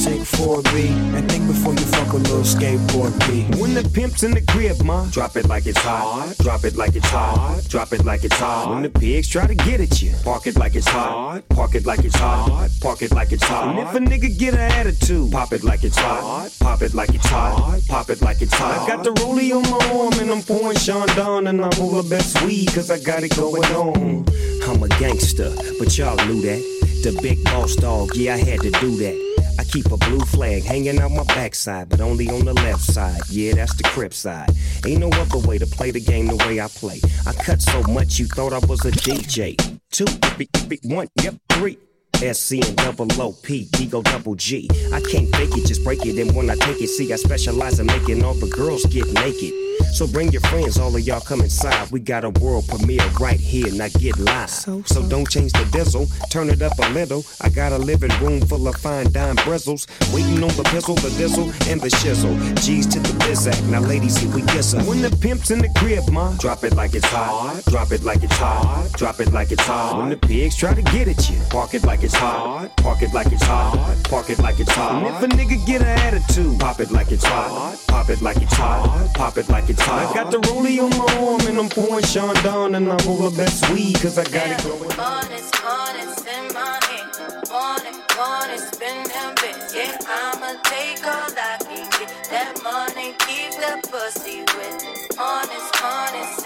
take 4B and think before you fuck a little skateboard B. When the pimp's in the crib, ma, drop it like it's hot. Drop it like it's hot. Drop it like it's hot. When the pigs try to get at you, park it like it's hot. Park it like it's hot. Park it like it's hot. And if a nigga get an attitude, pop it like it's hot. Pop it like it's hot. Pop it like it's hot. I got the rollie on my arm and I'm pouring Sean Don and I'm all the best weed cause I got it going on. I'm a gangster, but y'all knew that. The big boss dog, yeah, I had to do that. I keep a blue flag hanging out my backside, but only on the left side. Yeah, that's the crip side. Ain't no other way to play the game the way I play. I cut so much you thought I was a DJ. Two, three, three, one, yep, three. SC and double OP, D go double G. I can't fake it, just break it. And when I take it, see, I specialize in making all the girls get naked. So bring your friends, all of y'all come inside. We got a world premiere right here, now get live. So, don't change the diesel, turn it up a little. I got a living room full of fine dime bristles. Waiting on the pistol, the diesel, and the shizzle. G's to the bizac, now ladies, here we kiss her. When the pimp's in the crib, ma, drop it like it's hot. Drop it like it's hot. Drop it like it's hot. When the pigs try to get at you, park it like it's hot. Park it like it's hot. Park it like it's hot. And if a nigga get an attitude, pop it like it's hot. Pop it like it's hot. Pop it like it's hot. I got the rollie on my arm and I'm pouring Chandon and I'm all the best weed cause I got it going. Honest, honest in my hand. Want it, want it, spend them bits. Yeah, I'ma take all I can get. That money, keep that pussy with. Honest, honest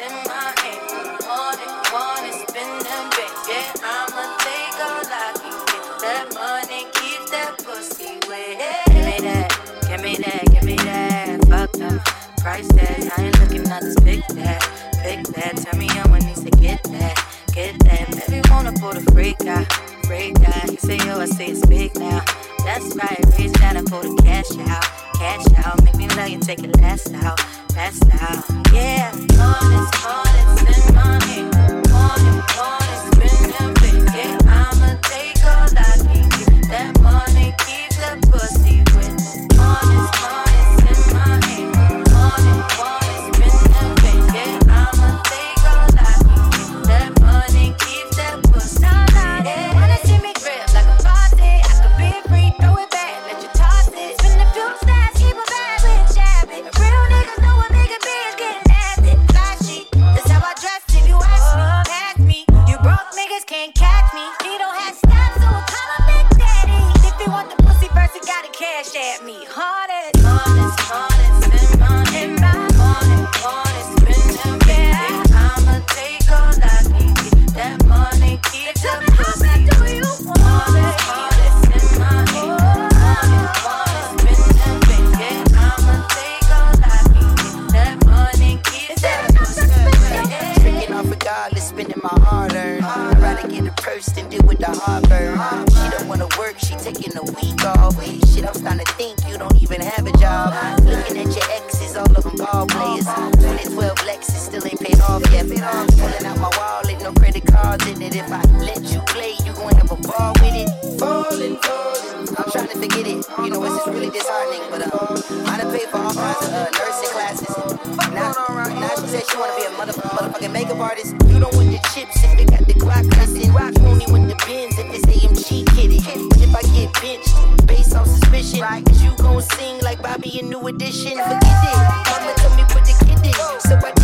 Price tag, I ain't looking at this big that, big that. Tell me on my knees to get that, get that. Baby wanna pull the freak out, freak out. You say yo, I say it's big now. That's right, reach down and pull the cash out, cash out. Make me love you, take it last out, last out. Yeah, honest, honest in my hand. Honest, honest, spend them big. Yeah, I'ma take all I can get. That money keep the pussy with. Honest, honest in gotta cash at me. Honest, honest, honest in my in my honest, honest, spend them big. Yeah, I'ma take all I can get. That money keep the pussy. Do you honest, honest in my hand. Honest, honest, spend them big. Yeah, I'ma take all I can get. That money keep the pussy. Tricking off regardless, spending my hard earned. I'd rather get a purse than deal with the heartburn. She taking a week off. Shit, I'm starting to think you don't even have a job. Looking at your exes, all of them ball players. 2012 Lexus still ain't paid off yet. Pulling out my wallet, no credit cards in it. If I let you play, you gon' have a ball with it. Falling, falling. I'm trying to forget it. You know, it's just really disheartening. But uh, I done paid for all kinds of uh, nursing classes. Motherfucking makeup artist. You don't want the chips if they got the Glock cussing. Rock only with the bins if it's AMG kitty. If I get benched based on suspicion, cause you gon' sing like Bobby in New Edition. Forget it. Mama told me put the kid in, so I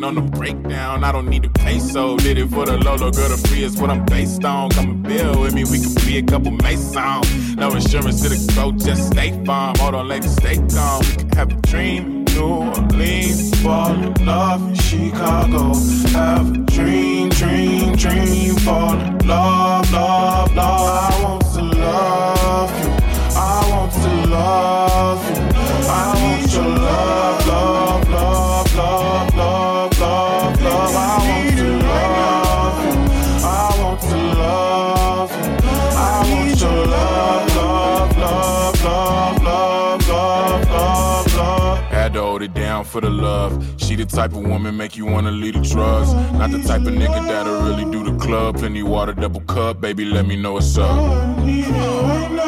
Waiting on the breakdown, I don't need the peso. Did it for the Lolo, girl, the free is what I'm based on. Come and build with me, we can be a couple masons. No insurance to the go, just stay farm. Hold on, lady, stay calm. We can have a dream. New Orleans, fall in love in Chicago. Have a dream, dream, dream, fall in type of woman make you wanna leave the drugs. Not the type of nigga that'll really do the club. Plenty water, double cup, baby, let me know what's up.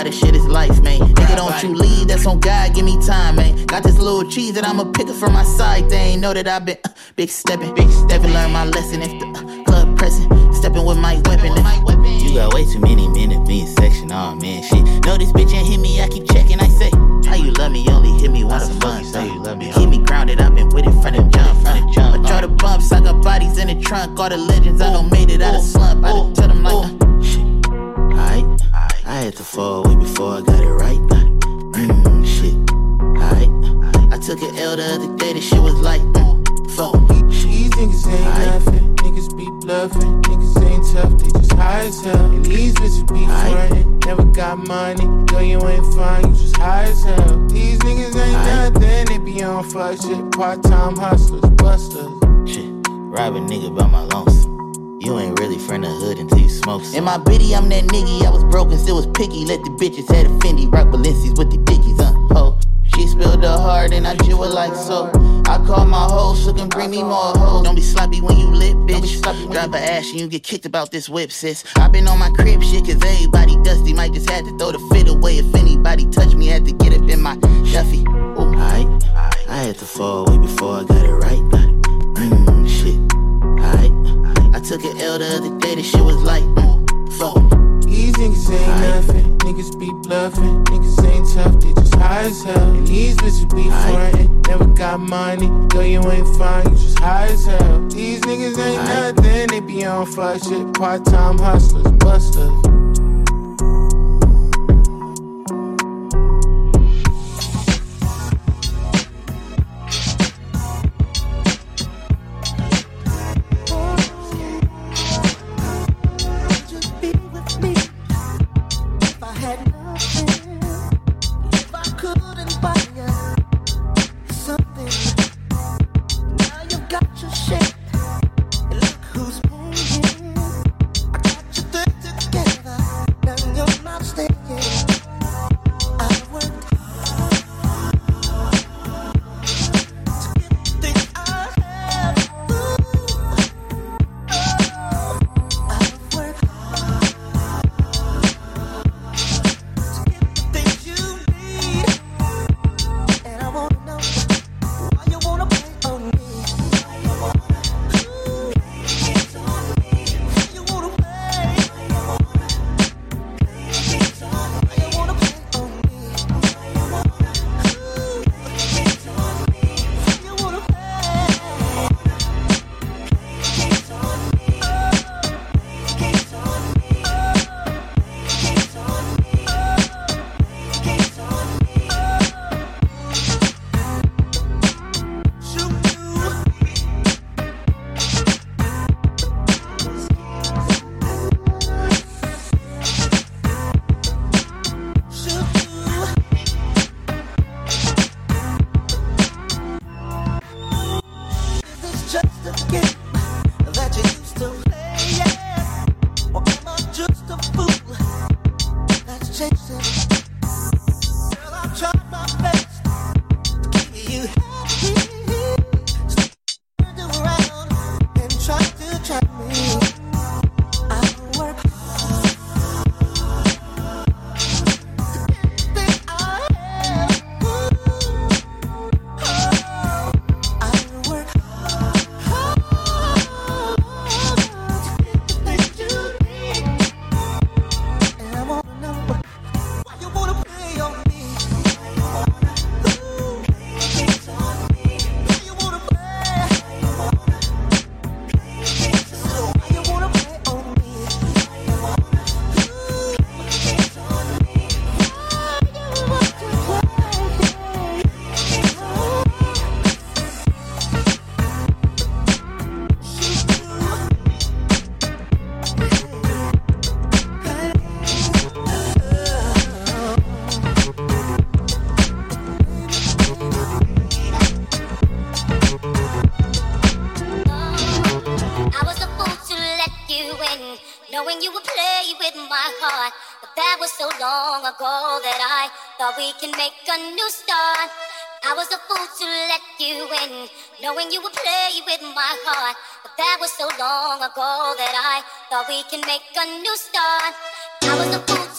About it, shit is life, man. Nigga, don't you leave, that's on God, give me time, man. Got this little cheese that I'ma pick up from my side. They ain't know that I've been uh, big stepping. Big stepping, learn my lesson if the uh, club pressing. Stepping with my weapon. If, you got way too many men in me section, oh man, shit. No, this bitch ain't hit me, I keep checking, I say. How you love me, only hit me once a month. How you love me? Keep me grounded, I've been with it from the jump. From the jump. I draw the bumps, I got bodies in the trunk. All the legends, I don't made it out of slump. I done tell them like, uh, I had to fall way before I got it right. Mmm, shit. Alright. I took an L the other day, this shit was like, mm, fuck. These niggas ain't right. nothing. Niggas be bluffing. Niggas ain't tough, they just high as hell. And these bitches be frontin'. Never got money. Girl, you ain't fine, you just high as hell. These niggas ain't nothing. They be on fuck shit. Part time hustlers, busters. Shit. Rob a nigga by my lonesome. You ain't really friend of hood until you smoke some. In my biddy, I'm that nigga. I was broken, still was picky. Let the bitches had a Fendi, rock Balenci's with the dickies, uh, ho. She spilled her heart and I chew it like so. I call my hoes so can bring me more hoes. Don't be sloppy when you lit, bitch. Drop a ash and you get kicked about this whip, sis. I been on my crib shit cause everybody dusty. Might just had to throw the fit away. If anybody touch me, had to get up in my Duffy. Ooh. I, I had to fall way before I got it took an L the other day, the shit was like, mm, fuck. These niggas ain't nothing, niggas be bluffing, niggas ain't tough, they just high as hell. And these bitches be frontin', never got money, girl, you ain't fine, you just high as hell. These niggas ain't nothing, they be on fuck shit, part time hustlers, busters. Thought we can make a new start. I was a fool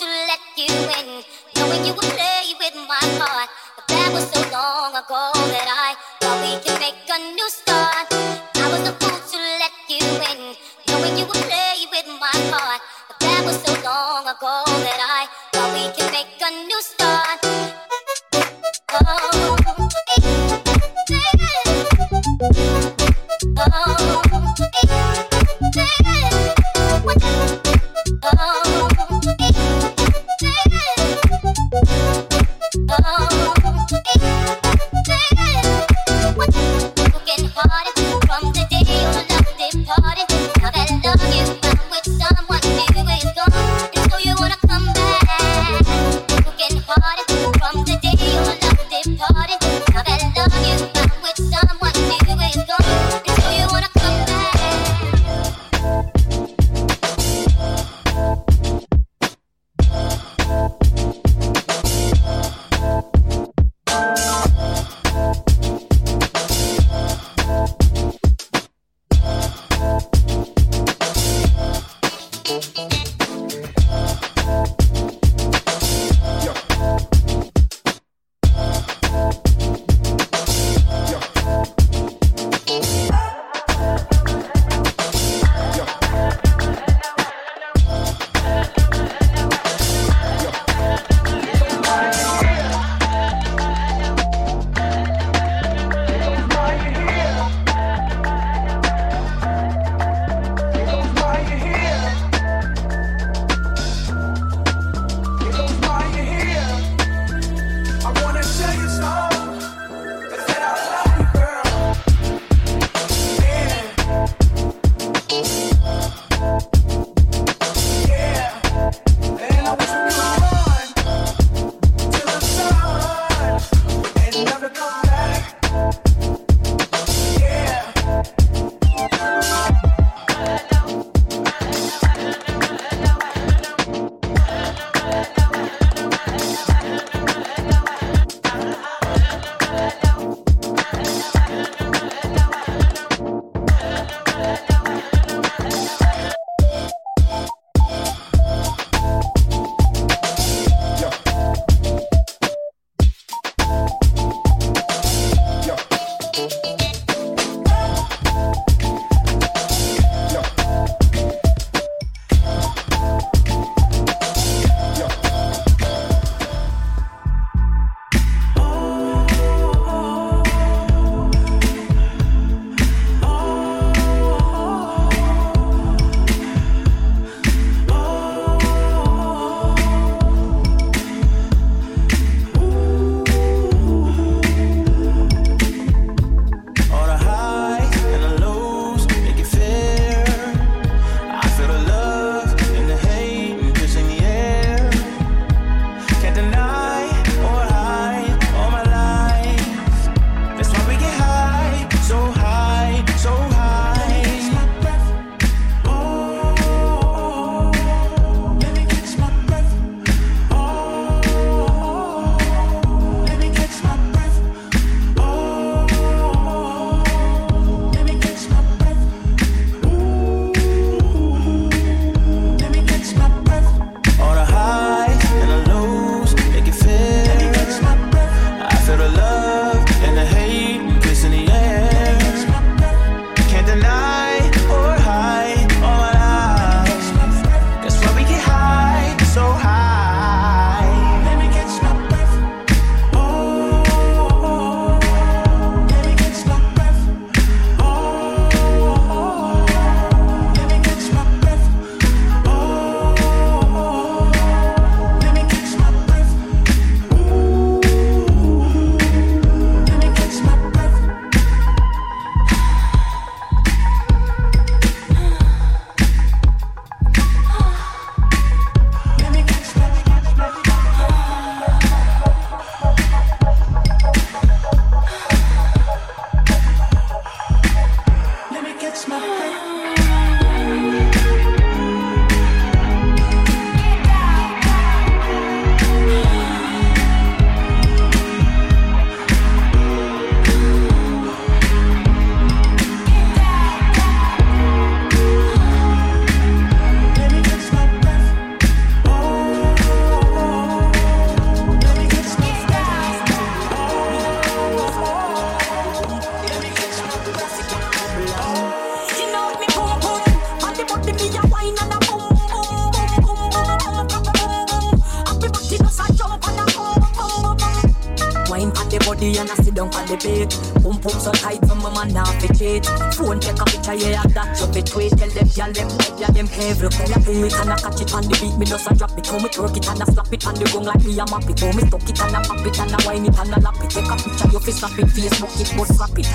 a map it. How me stuck it and I pop it and I wine it and I lap it. Take a picture, you fi snap it, Facebook it, but slap it.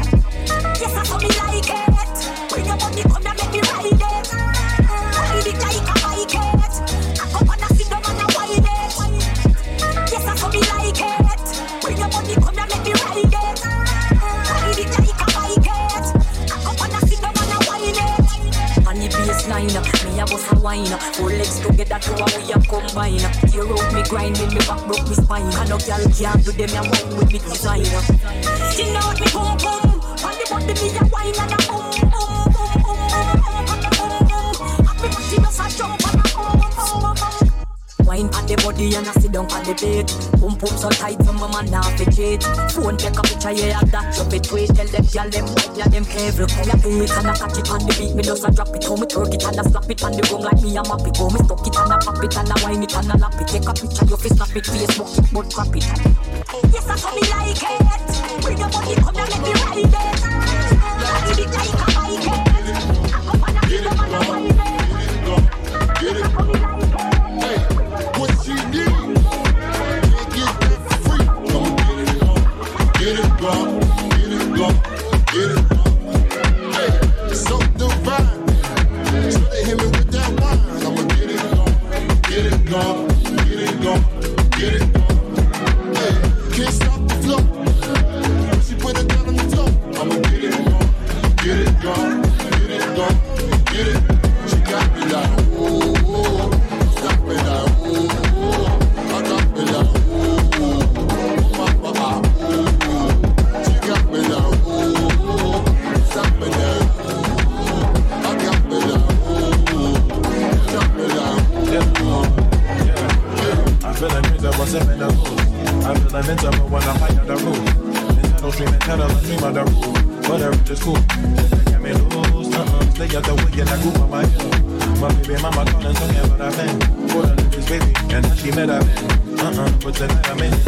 Girl can't do them a wine with me design. Down on the bed. Boom boom so tight, some man now fit cheat. Phone take a picture, yeah, that you fit tweet. Tell them, girl, them, yeah, them careful. Come here, do it and I catch it on the beat. Me just a drop it, how me twerk it and I slap it on the room like me a map it. How me stuck it and I pop it and I wine it and I lap it. Take a picture, you fi snap it, Facebook it, but crap it. Whatever, just cool. Me uh-uh. Stay out the way on my baby mama calling, yeah, the this baby, and now she met I've been. Uh-uh, but tonight I'm in it.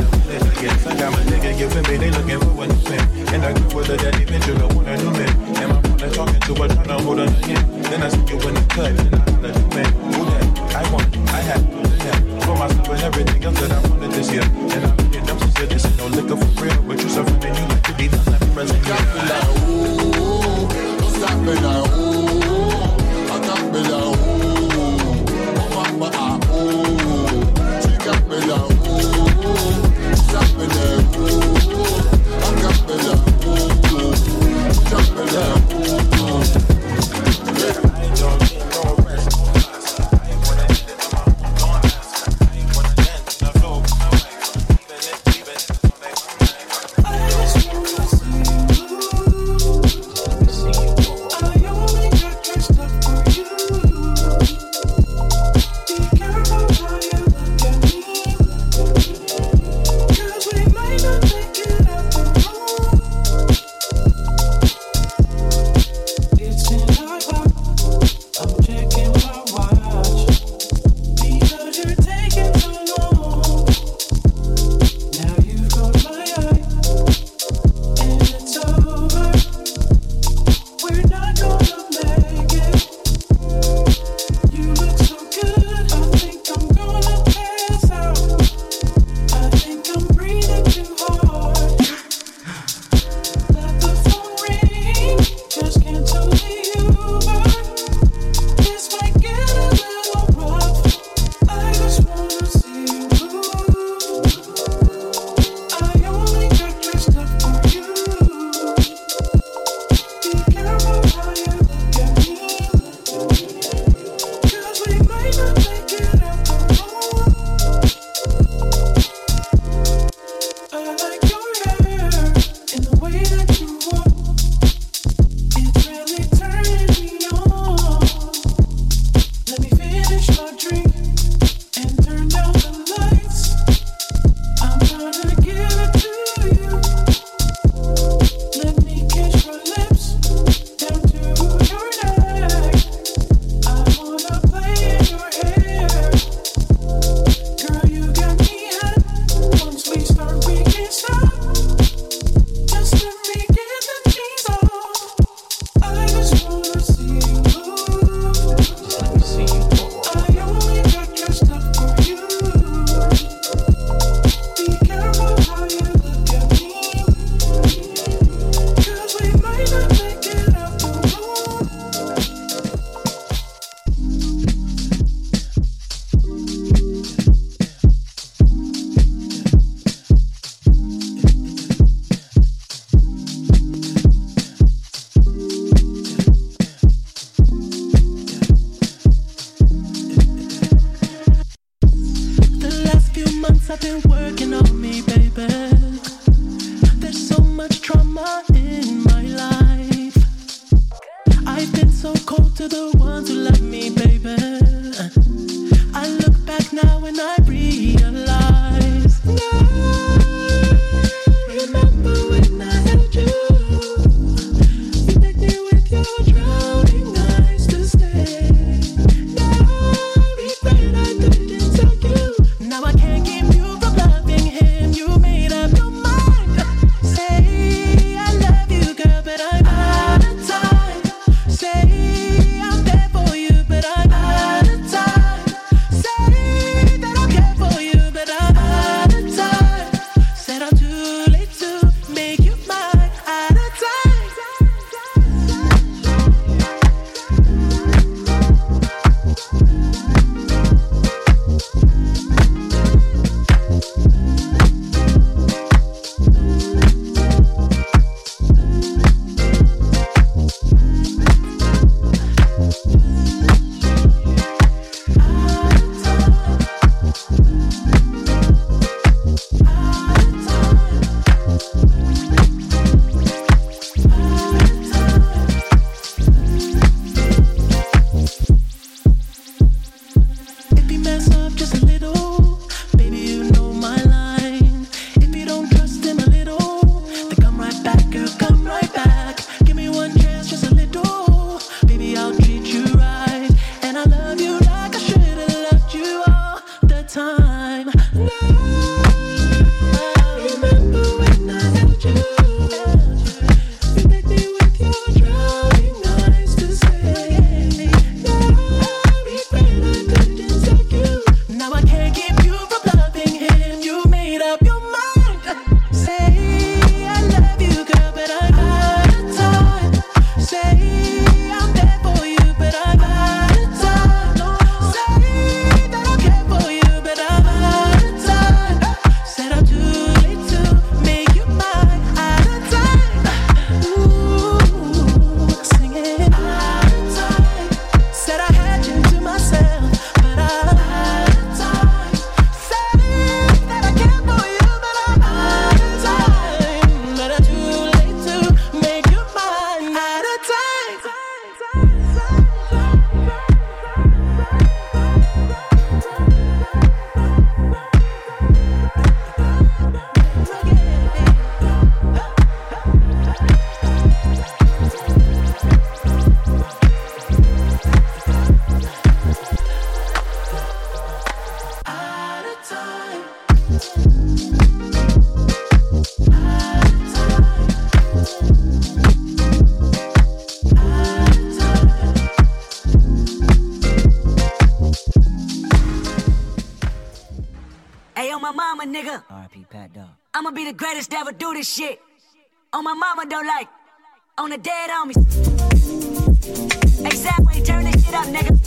Yes, I got my nigga, you feel me? They looking for a new man. And I grew with her daddy picture, I want a new man. And my partner talking to her, trying to hold her hand. Then I see you in the cut, and I man. Who that? I want, I have, yeah. For myself and everything else that I wanted this year. And I'm getting this ain't no liquor for real. But you suffering and you like to be done, let me you. Got me like, ooh, stop me like, nigga. R.I.P. Pat Dog. I'ma be the greatest to ever do this shit. On my mama though, like on the dead homies. Sounwave, turn this shit up, nigga.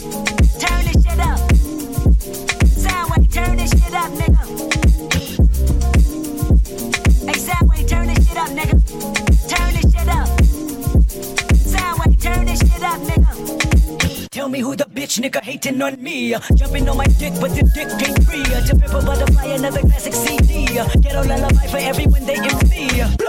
Hating on me. uh, Jumping on my dick, but the dick ain't free. uh, To pimp a butterfly, another classic CD. uh, Ghetto lullaby for everyone they blow,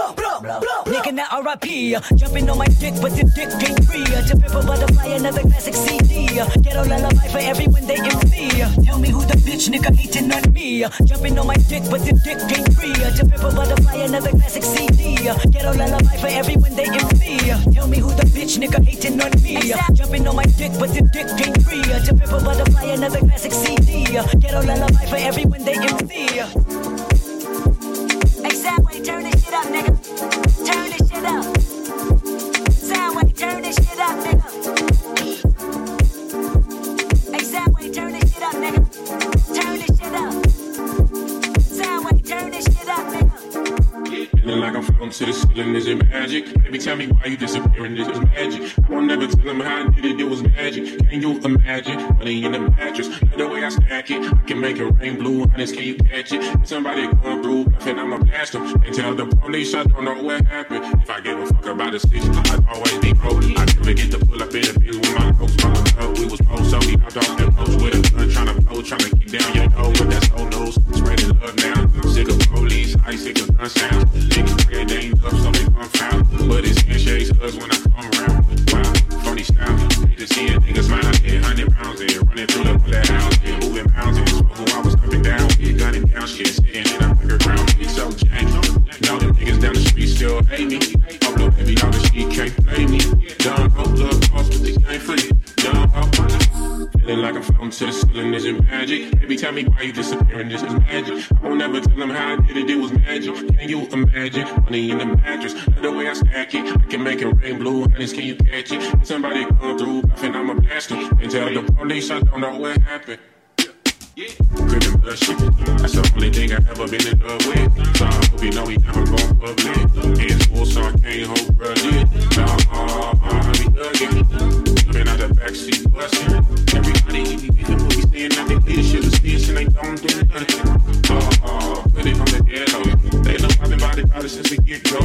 Nigga, now RIP. Jumping on my dick, but the dick ain't free. To pimp a butterfly, another classic CD. uh, Ghetto lullaby for everyone they envy. uh, Tell me who the bitch nigga hating on me. Jumping on my dick, but the dick ain't free. To pimp a butterfly, another classic CD. uh, Ghetto lullaby for everyone they envy. uh, Tell me who the bitch nigga hating on me. Jumping on my dick, but the dick ain't free. To pimp a butterfly, another classic CD. uh, Ghetto lullaby for everyone they envy. uh. Tell me why you disappearing, this is magic. I won't never tell them how I did it, it was magic. Can you imagine? Money in the mattress, love the way I stack it. I can make it rain blue, honest, can you catch it? If somebody come through, bluffing, I'ma blast them. And tell the police I don't know what happened. If I give a fuck about the stitch, I'd can't play me. Dumb hoe, love cross with the game for you. Dumb. Feeling like I'm floating the ceiling, is it magic? Baby, tell me why you disappearing, this is magic. I won't never tell them how I did it, it was magic. Can you imagine? Money in the mattress, love the way I stack it. I can make it rain blue, honey, can you catch it? Somebody come through, bluffing, I'ma blast. And tell the police I don't know what happened. That's the only thing I ever been in love with. I hope you know we never public. So I can't hold I be out the backseat this and they don't do nothing. Put it on the ghetto. They know I've been since the get go.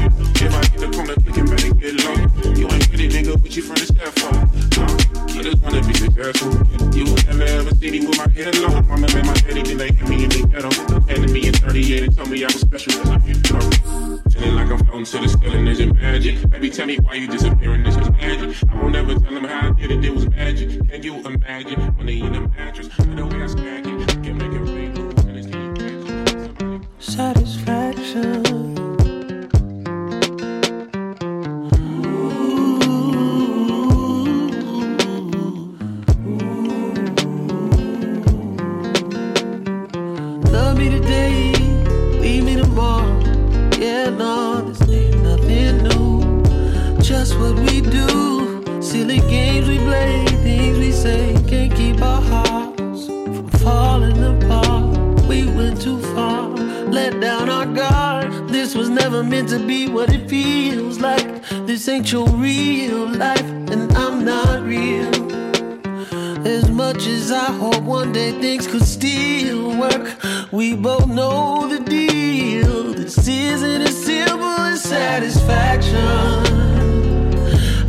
If I get the corner clicking, better get low. You ain't get nigga, what you from the scaffold? Uh, I just wanna be successful. You will never ever see me with my head low. Mama made my daddy, then they hit me in the ghetto. Handed me in 38 and told me I was special cause I'm here. Feeling like I'm floating to the ceiling, is it magic? Baby, tell me why you disappearing, this is magic. I won't ever tell them how I did it, it was magic. Can you imagine? When they in the mattress, the way I stack it. I can make it rain it's? Satisfaction. Me today, leave me tomorrow. Yeah, no, this ain't nothing new. Just what we do. Silly games we play, things we say. Can't keep our hearts from falling apart. We went too far, let down our guard. This was never meant to be what it feels like. This ain't your real life, and I'm not real. Much as I hope one day things could still work, we both know the deal. This isn't as simple as satisfaction.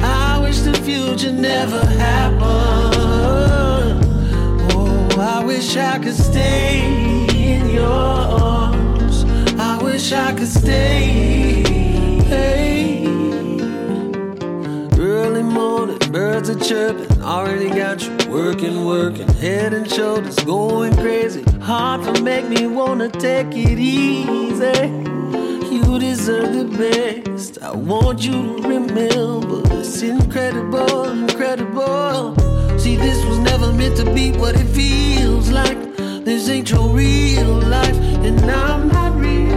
I wish the future never happened. Oh, I wish I could stay in your arms. I wish I could stay. Hey. Early morning, birds are chirping. Already got you working, working. Head and shoulders going crazy. Hard to make me wanna take it easy. You deserve the best. I want you to remember it's incredible, incredible. See, this was never meant to be what it feels like. This ain't your real life, and I'm not real.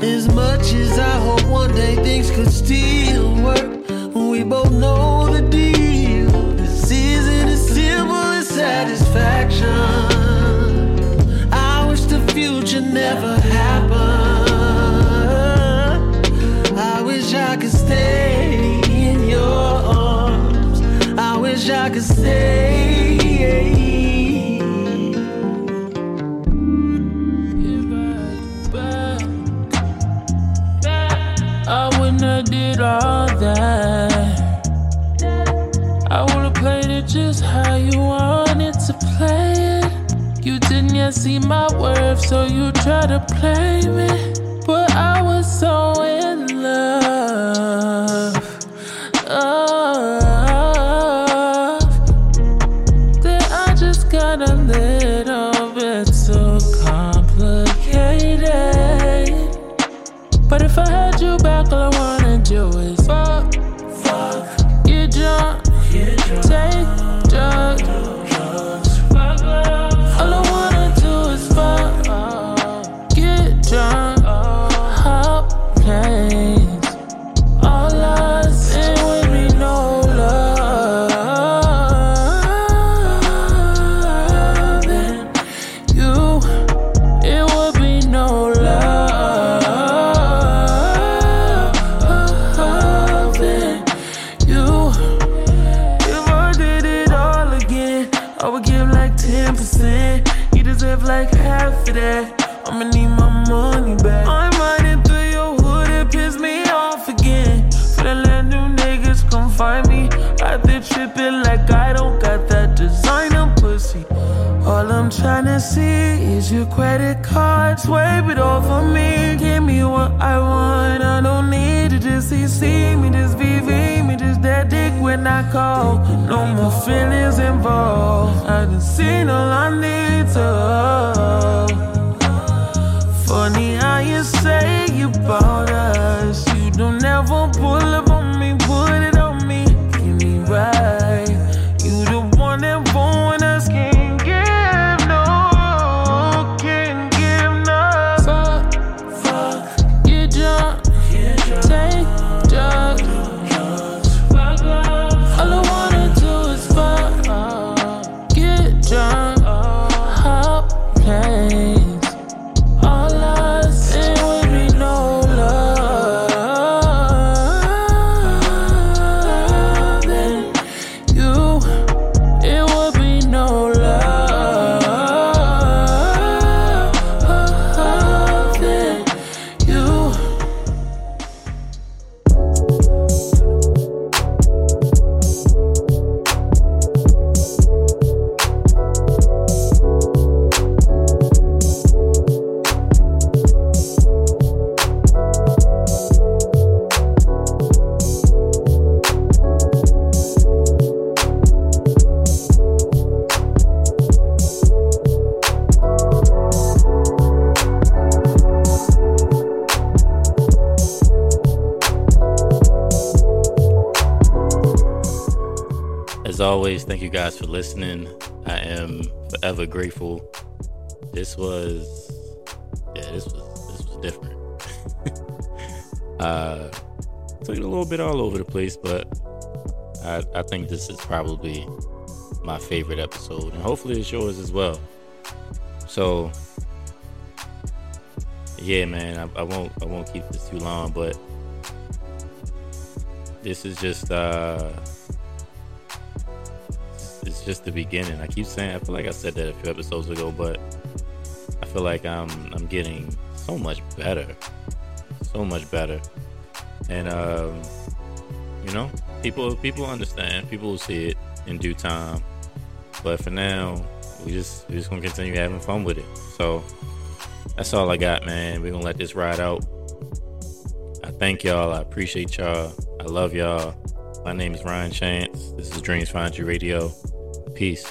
As much as I hope one day things could still work, we both know the deal. This isn't as simple as satisfaction. I wish the future never happened. I wish I could stay in your arms. I wish I could stay. I wouldn't did all that. Just how you wanted to play it. You didn't yet see my worth, so you try to play me. But I was so in love. 10%. You deserve like half of that. I'ma need my money back. I'm riding through your hood, it pissed me off again. For the let new niggas come find me. Out there tripping like I don't got that designer pussy. All I'm tryna see is your credit card. Swipe it off of me. Give me what I want. I don't need to just see, me, just VV dick when I call. No more feelings involved. I done seen all I need to. Funny how you say you bought us. You don't ever pull up listening. I am forever grateful. This was, yeah, this was this was different. uh, took it a little bit all over the place, but I I think this is probably my favorite episode, and hopefully it's yours as well. So, yeah, man, I, I won't I won't keep this too long, but this is just uh it's just the beginning. I keep saying I feel like I said that a few episodes ago, but I feel like I'm I'm getting so much better. So much better. And um you know, people people understand, people will see it in due time. But for now, we just we just gonna continue having fun with it. So that's all I got, man. We're gonna let this ride out. I thank y'all. I appreciate y'all. I love y'all. My name is Ryan Chance. This is Dreams Find You Radio. Peace.